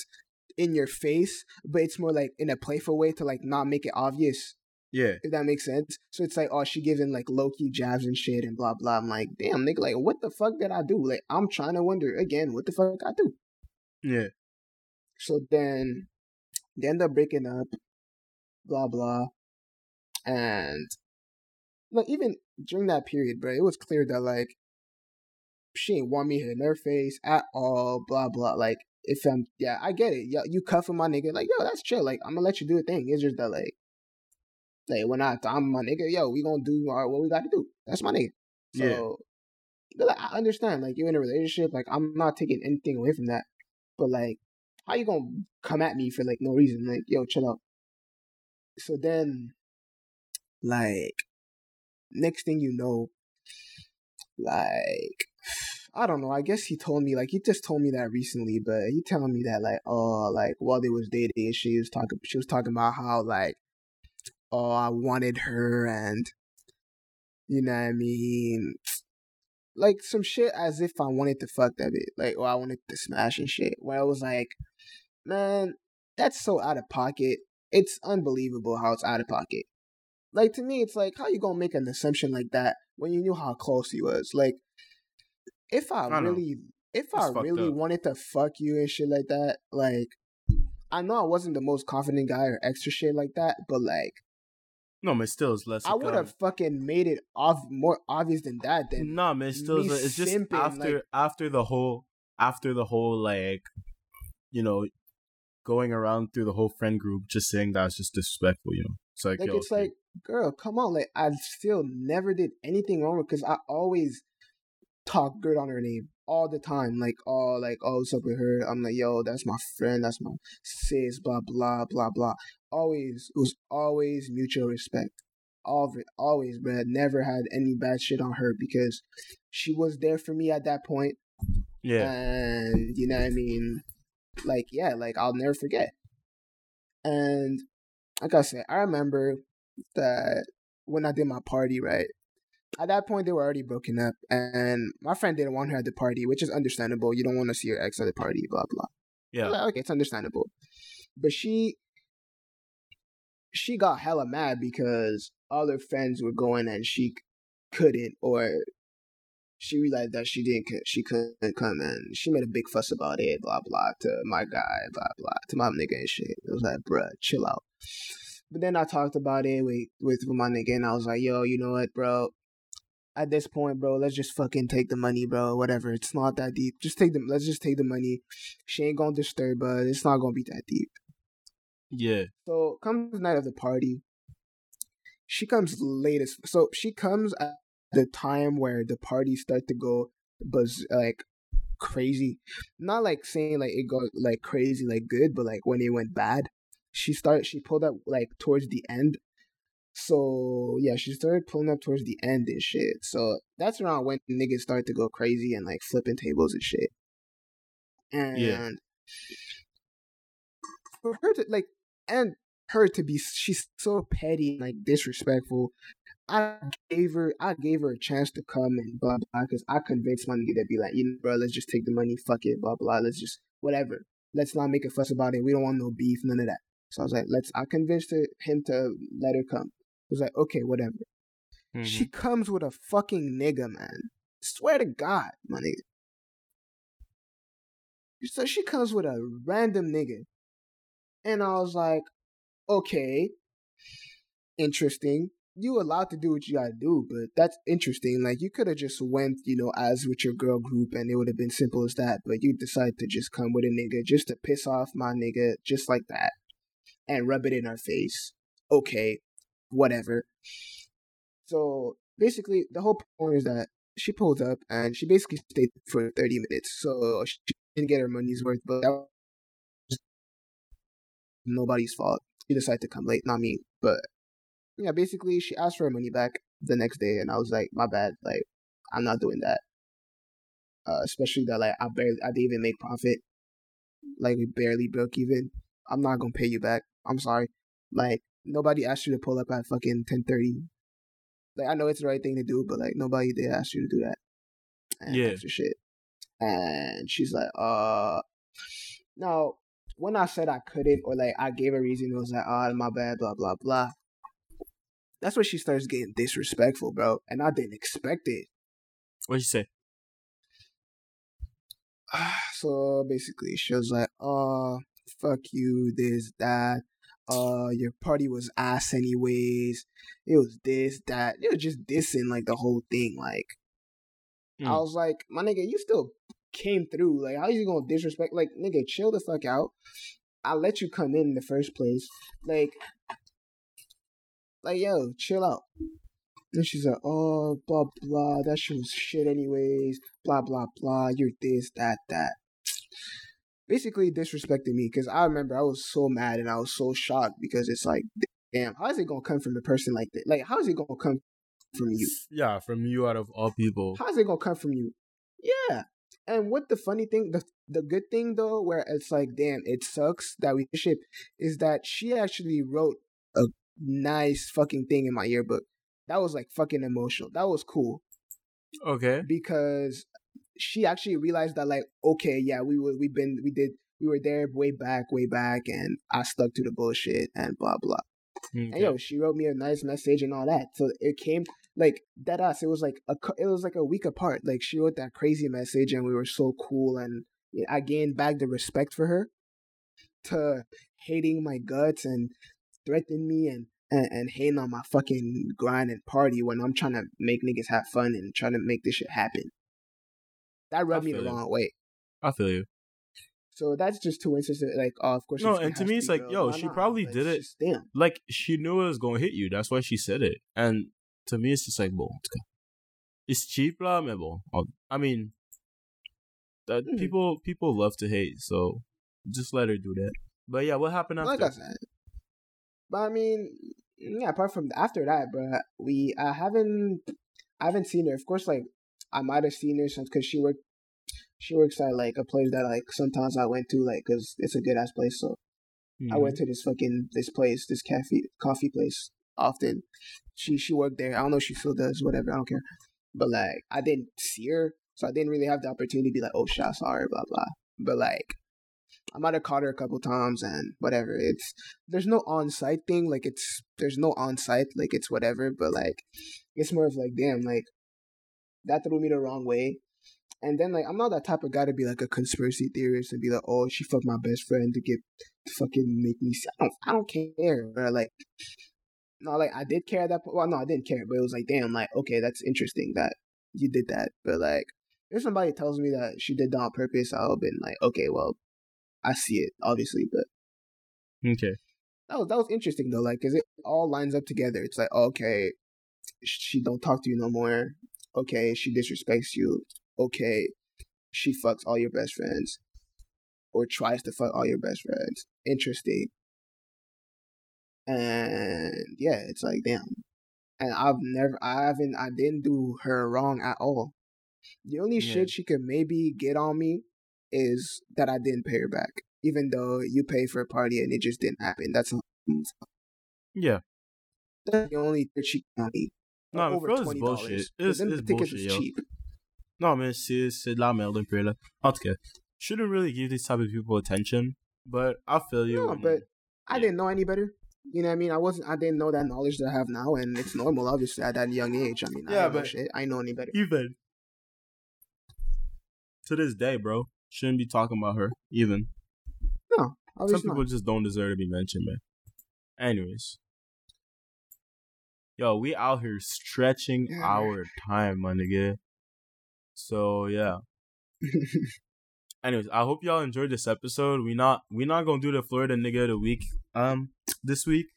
in your face, but it's more like in a playful way to like not make it obvious. Yeah. If that makes sense. So it's like, oh, she giving like low key jabs and shit and blah blah. I'm like, damn, nigga, like, what the fuck did I do? Like, I'm trying to wonder again, what the fuck I do? Yeah. So then they end up breaking up, blah blah. And like even during that period, bro, it was clear that like she ain't want me in her face at all, blah blah. Like if I'm yeah, I get it. Yeah, you cuffing my nigga, like, yo, that's chill. Like, I'm gonna let you do a thing. It's just that like like when I I'm my nigga, yo, we gonna do our, what we gotta do. That's my nigga. So yeah. like I understand, like you're in a relationship, like I'm not taking anything away from that. But like how you gonna come at me for like no reason? Like, yo, chill out. So then like next thing you know, like I don't know. I guess he told me like he just told me that recently, but he telling me that like oh like while they was dating, she was talking she was talking about how like oh I wanted her and you know what I mean like some shit as if I wanted to fuck that bitch like or I wanted to smash and shit. Where I was like, man, that's so out of pocket. It's unbelievable how it's out of pocket. Like to me, it's like how you gonna make an assumption like that when you knew how close he was. Like if I, I really, know. if it's I really up. wanted to fuck you and shit like that, like I know I wasn't the most confident guy or extra shit like that, but like. No, man, still is less. I would have fucking made it off more obvious than that. Then no, man, still is, it's just simping, after like, after the whole after the whole like, you know, going around through the whole friend group just saying that's just disrespectful, you know. It's like, like it's like, girl, come on, like I still never did anything wrong because I always talk good on her name all the time. Like, oh, like, oh, what's up with her? I'm like, yo, that's my friend, that's my sis, blah, blah, blah, blah. Always, it was always mutual respect. All of it, always, but never had any bad shit on her because she was there for me at that point. Yeah. And, you know what I mean? Like, yeah, like, I'll never forget. And, like I said, I remember that when I did my party, right? At that point they were already broken up and my friend didn't want her at the party which is understandable. You don't want to see your ex at the party blah blah. Yeah. Like, okay it's understandable. But she she got hella mad because all her friends were going and she couldn't or she realized that she didn't she couldn't come and she made a big fuss about it blah blah to my guy blah blah to my nigga and shit. It was like bruh chill out. But then I talked about it with, with my nigga and I was like, yo, you know what, bro? At this point, bro, let's just fucking take the money, bro. Whatever. It's not that deep. Just take them. Let's just take the money. She ain't gonna disturb us. It's not gonna be that deep. Yeah. So comes the night of the party. She comes latest. So she comes at the time where the parties start to go buzz like crazy. Not like saying like it got like crazy like good, but like when it went bad. She started. She pulled up like towards the end so yeah, she started pulling up towards the end and shit. So that's around when niggas started to go crazy and like flipping tables and shit. And yeah. for her to like and her to be she's so petty and like disrespectful. I gave her I gave her a chance to come and blah blah because I convinced my nigga to be like, you know, bro, let's just take the money, fuck it, blah blah. Let's just whatever. Let's not make a fuss about it. We don't want no beef, none of that. So I was like, let's. I convinced her, him to let her come was like, okay, whatever. Mm-hmm. She comes with a fucking nigga, man. Swear to God, my nigga. So she comes with a random nigga. And I was like, okay, interesting. You allowed to do what you gotta do, but that's interesting. Like you could have just went, you know, as with your girl group and it would have been simple as that. But you decided to just come with a nigga just to piss off my nigga just like that. And rub it in our face. Okay, whatever. So basically, the whole point is that she pulled up and she basically stayed for 30 minutes. So she didn't get her money's worth, but that was nobody's fault. She decided to come late, not me. But yeah, basically, she asked for her money back the next day, and I was like, my bad. Like, I'm not doing that. Uh, especially that, like, I barely, I didn't even make profit. Like, we barely broke even. I'm not gonna pay you back. I'm sorry. Like, nobody asked you to pull up at fucking ten thirty. Like I know it's the right thing to do, but like nobody did ask you to do that. And yeah. Shit. And she's like, uh, no. When I said I couldn't, or like I gave a reason, it was like, oh, my bad, blah blah blah. That's when she starts getting disrespectful, bro. And I didn't expect it. What'd you say? so basically, she was like, "Oh, fuck you, this, that. Uh, your party was ass, anyways. It was this, that. It was just dissing like the whole thing. Like, I Mm. was like, my nigga, you still came through. Like, how you gonna disrespect? Like, nigga, chill the fuck out. I let you come in in the first place. Like, like yo, chill out. And she's like, oh, blah blah. That shit was shit, anyways. Blah blah blah. You're this, that, that. Basically disrespected me because I remember I was so mad and I was so shocked because it's like, damn, how is it gonna come from a person like that? Like, how is it gonna come from you? Yeah, from you out of all people. How's it gonna come from you? Yeah. And what the funny thing, the the good thing though, where it's like, damn, it sucks that we ship, is that she actually wrote a nice fucking thing in my yearbook. That was like fucking emotional. That was cool Okay. because she actually realized that like, okay, yeah, we were we've been we did we were there way back, way back, and I stuck to the bullshit and blah blah. Mm, and yo, she wrote me a nice message and all that. So it came like that us. It was like a it was like a week apart. Like she wrote that crazy message and we were so cool and I gained back the respect for her to hating my guts and threatening me and and, and hating on my fucking grind and party when I'm trying to make niggas have fun and trying to make this shit happen. That rubbed me the you. wrong way. I feel you. So that's just two instances. Like, oh, of course. No, and to me, it's like, yo, she not? probably But did it. damn. Like she knew it was gonna hit you. That's why she said it. And to me, it's just like, bon, tout it's cheap lah, mais bon. Oh, I mean, that Mhm. people people love to hate, so just let her do that. But yeah, what happened after? Like I said. But I mean, yeah. Apart from after that, bro, we I haven't I haven't seen her. Of course, like I might have seen her since because she worked she works at like a place that like sometimes I went to like because it's a good ass place. So I Mhm. went to this fucking this place, this cafe coffee place often. She she worked there. I don't know if she still does, whatever. I don't care. But like I didn't see her, so I didn't really have the opportunity to be like, oh shit, I saw her, blah blah. But like I might have caught her a couple times and whatever. It's there's no on site thing, like it's there's no on site, like it's whatever, but like it's more of like damn, like that threw me the wrong way. And then like I'm not that type of guy to be like a conspiracy theorist and be like, oh, she fucked my best friend to get to fucking make me. See. I don't I don't care. Bro. Like no, like I did care at that. Well, no, I didn't care, but it was like damn, like okay, that's interesting that you did that. But like if somebody tells me that she did that on purpose, I'll be like, okay, well, I see it obviously, but Okay. that was that was interesting though, like, cause it all lines up together. It's like, okay, she don't talk to you no more. Okay, she disrespects you. Okay, she fucks all your best friends, or tries to fuck all your best friends. Interesting. And yeah, it's like damn. And I've never, I haven't, I didn't do her wrong at all. The only Yeah. shit she could maybe get on me is that I didn't pay her back, even though you paid for a party and it just didn't happen. That's Yeah. that's the only thing she me. No, over it's twenty bullshit. dollars. It's, Them it's tickets bullshit, was yo. cheap. Non, mais c'est, c'est de la merde un peu, là. En tout cas, shouldn't really give these type of people attention, but I feel you. No, but I didn't know any better. You know what I mean? I wasn't. I didn't know that knowledge that I have now, and it's normal, obviously, at that young age. I mean, Yeah, don't know but- shit. I know any better. even to this day, bro, shouldn't be talking about her. Even No, some people not. just don't deserve to be mentioned, man. Anyways, yo, we out here stretching our time, my nigga. So yeah. Anyways, I hope y'all enjoyed this episode. We not we not gonna do the Florida nigga of the week um this week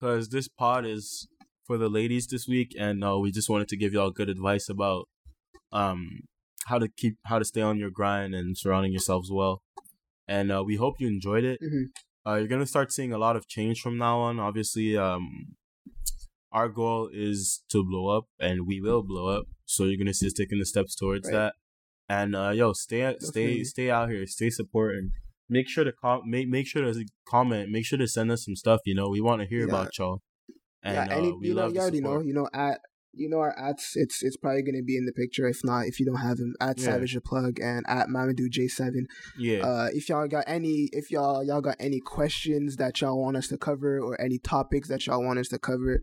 because this pod is for the ladies this week, and uh, we just wanted to give y'all good advice about um how to keep how to stay on your grind and surrounding yourselves well. And uh, we hope you enjoyed it. Mhm. Uh, you're gonna start seeing a lot of change from now on. Obviously, um, our goal is to blow up, and we will blow up. So you're gonna see us taking the steps towards Right. that. And uh, yo, stay stay stay out here, stay supporting. Make sure to com- make make sure to comment. Make sure to send us some stuff. You know, we want to hear Yeah. about y'all. And yeah, any uh, we you know, love you already know. support. You know, at you know our ads. It's it's probably gonna be in the picture. If not, if you don't have him, at Yeah. Savage the Plug and at Mamadou J Seven. Yeah, Uh, if y'all got any, if y'all y'all got any questions that y'all want us to cover or any topics that y'all want us to cover,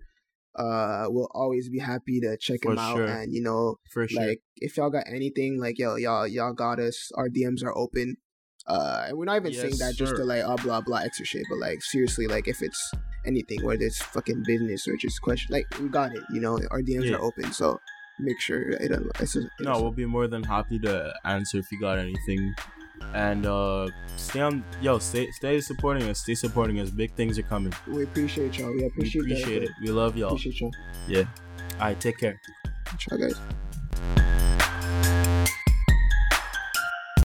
uh, we'll always be happy to check For him out. sure. And you know, For sure. like if y'all got anything, like yo, y'all y'all got us. Our DMs are open. Uh, and we're not even saying Yes, that just to like oh blah blah extra shit, but like seriously, like if it's anything, whether it's fucking business or just question, like we got it. You know, our DMs Yeah. are open, so make sure it. It's, it's, no, we'll be more than happy to answer if you got anything. And uh stay on yo, stay stay supporting us, stay supporting us. Big things are coming. we appreciate y'all. We We appreciate, appreciate it. We love y'all. Appreciate y'all. Yeah. Alright, take care. Ciao, guys.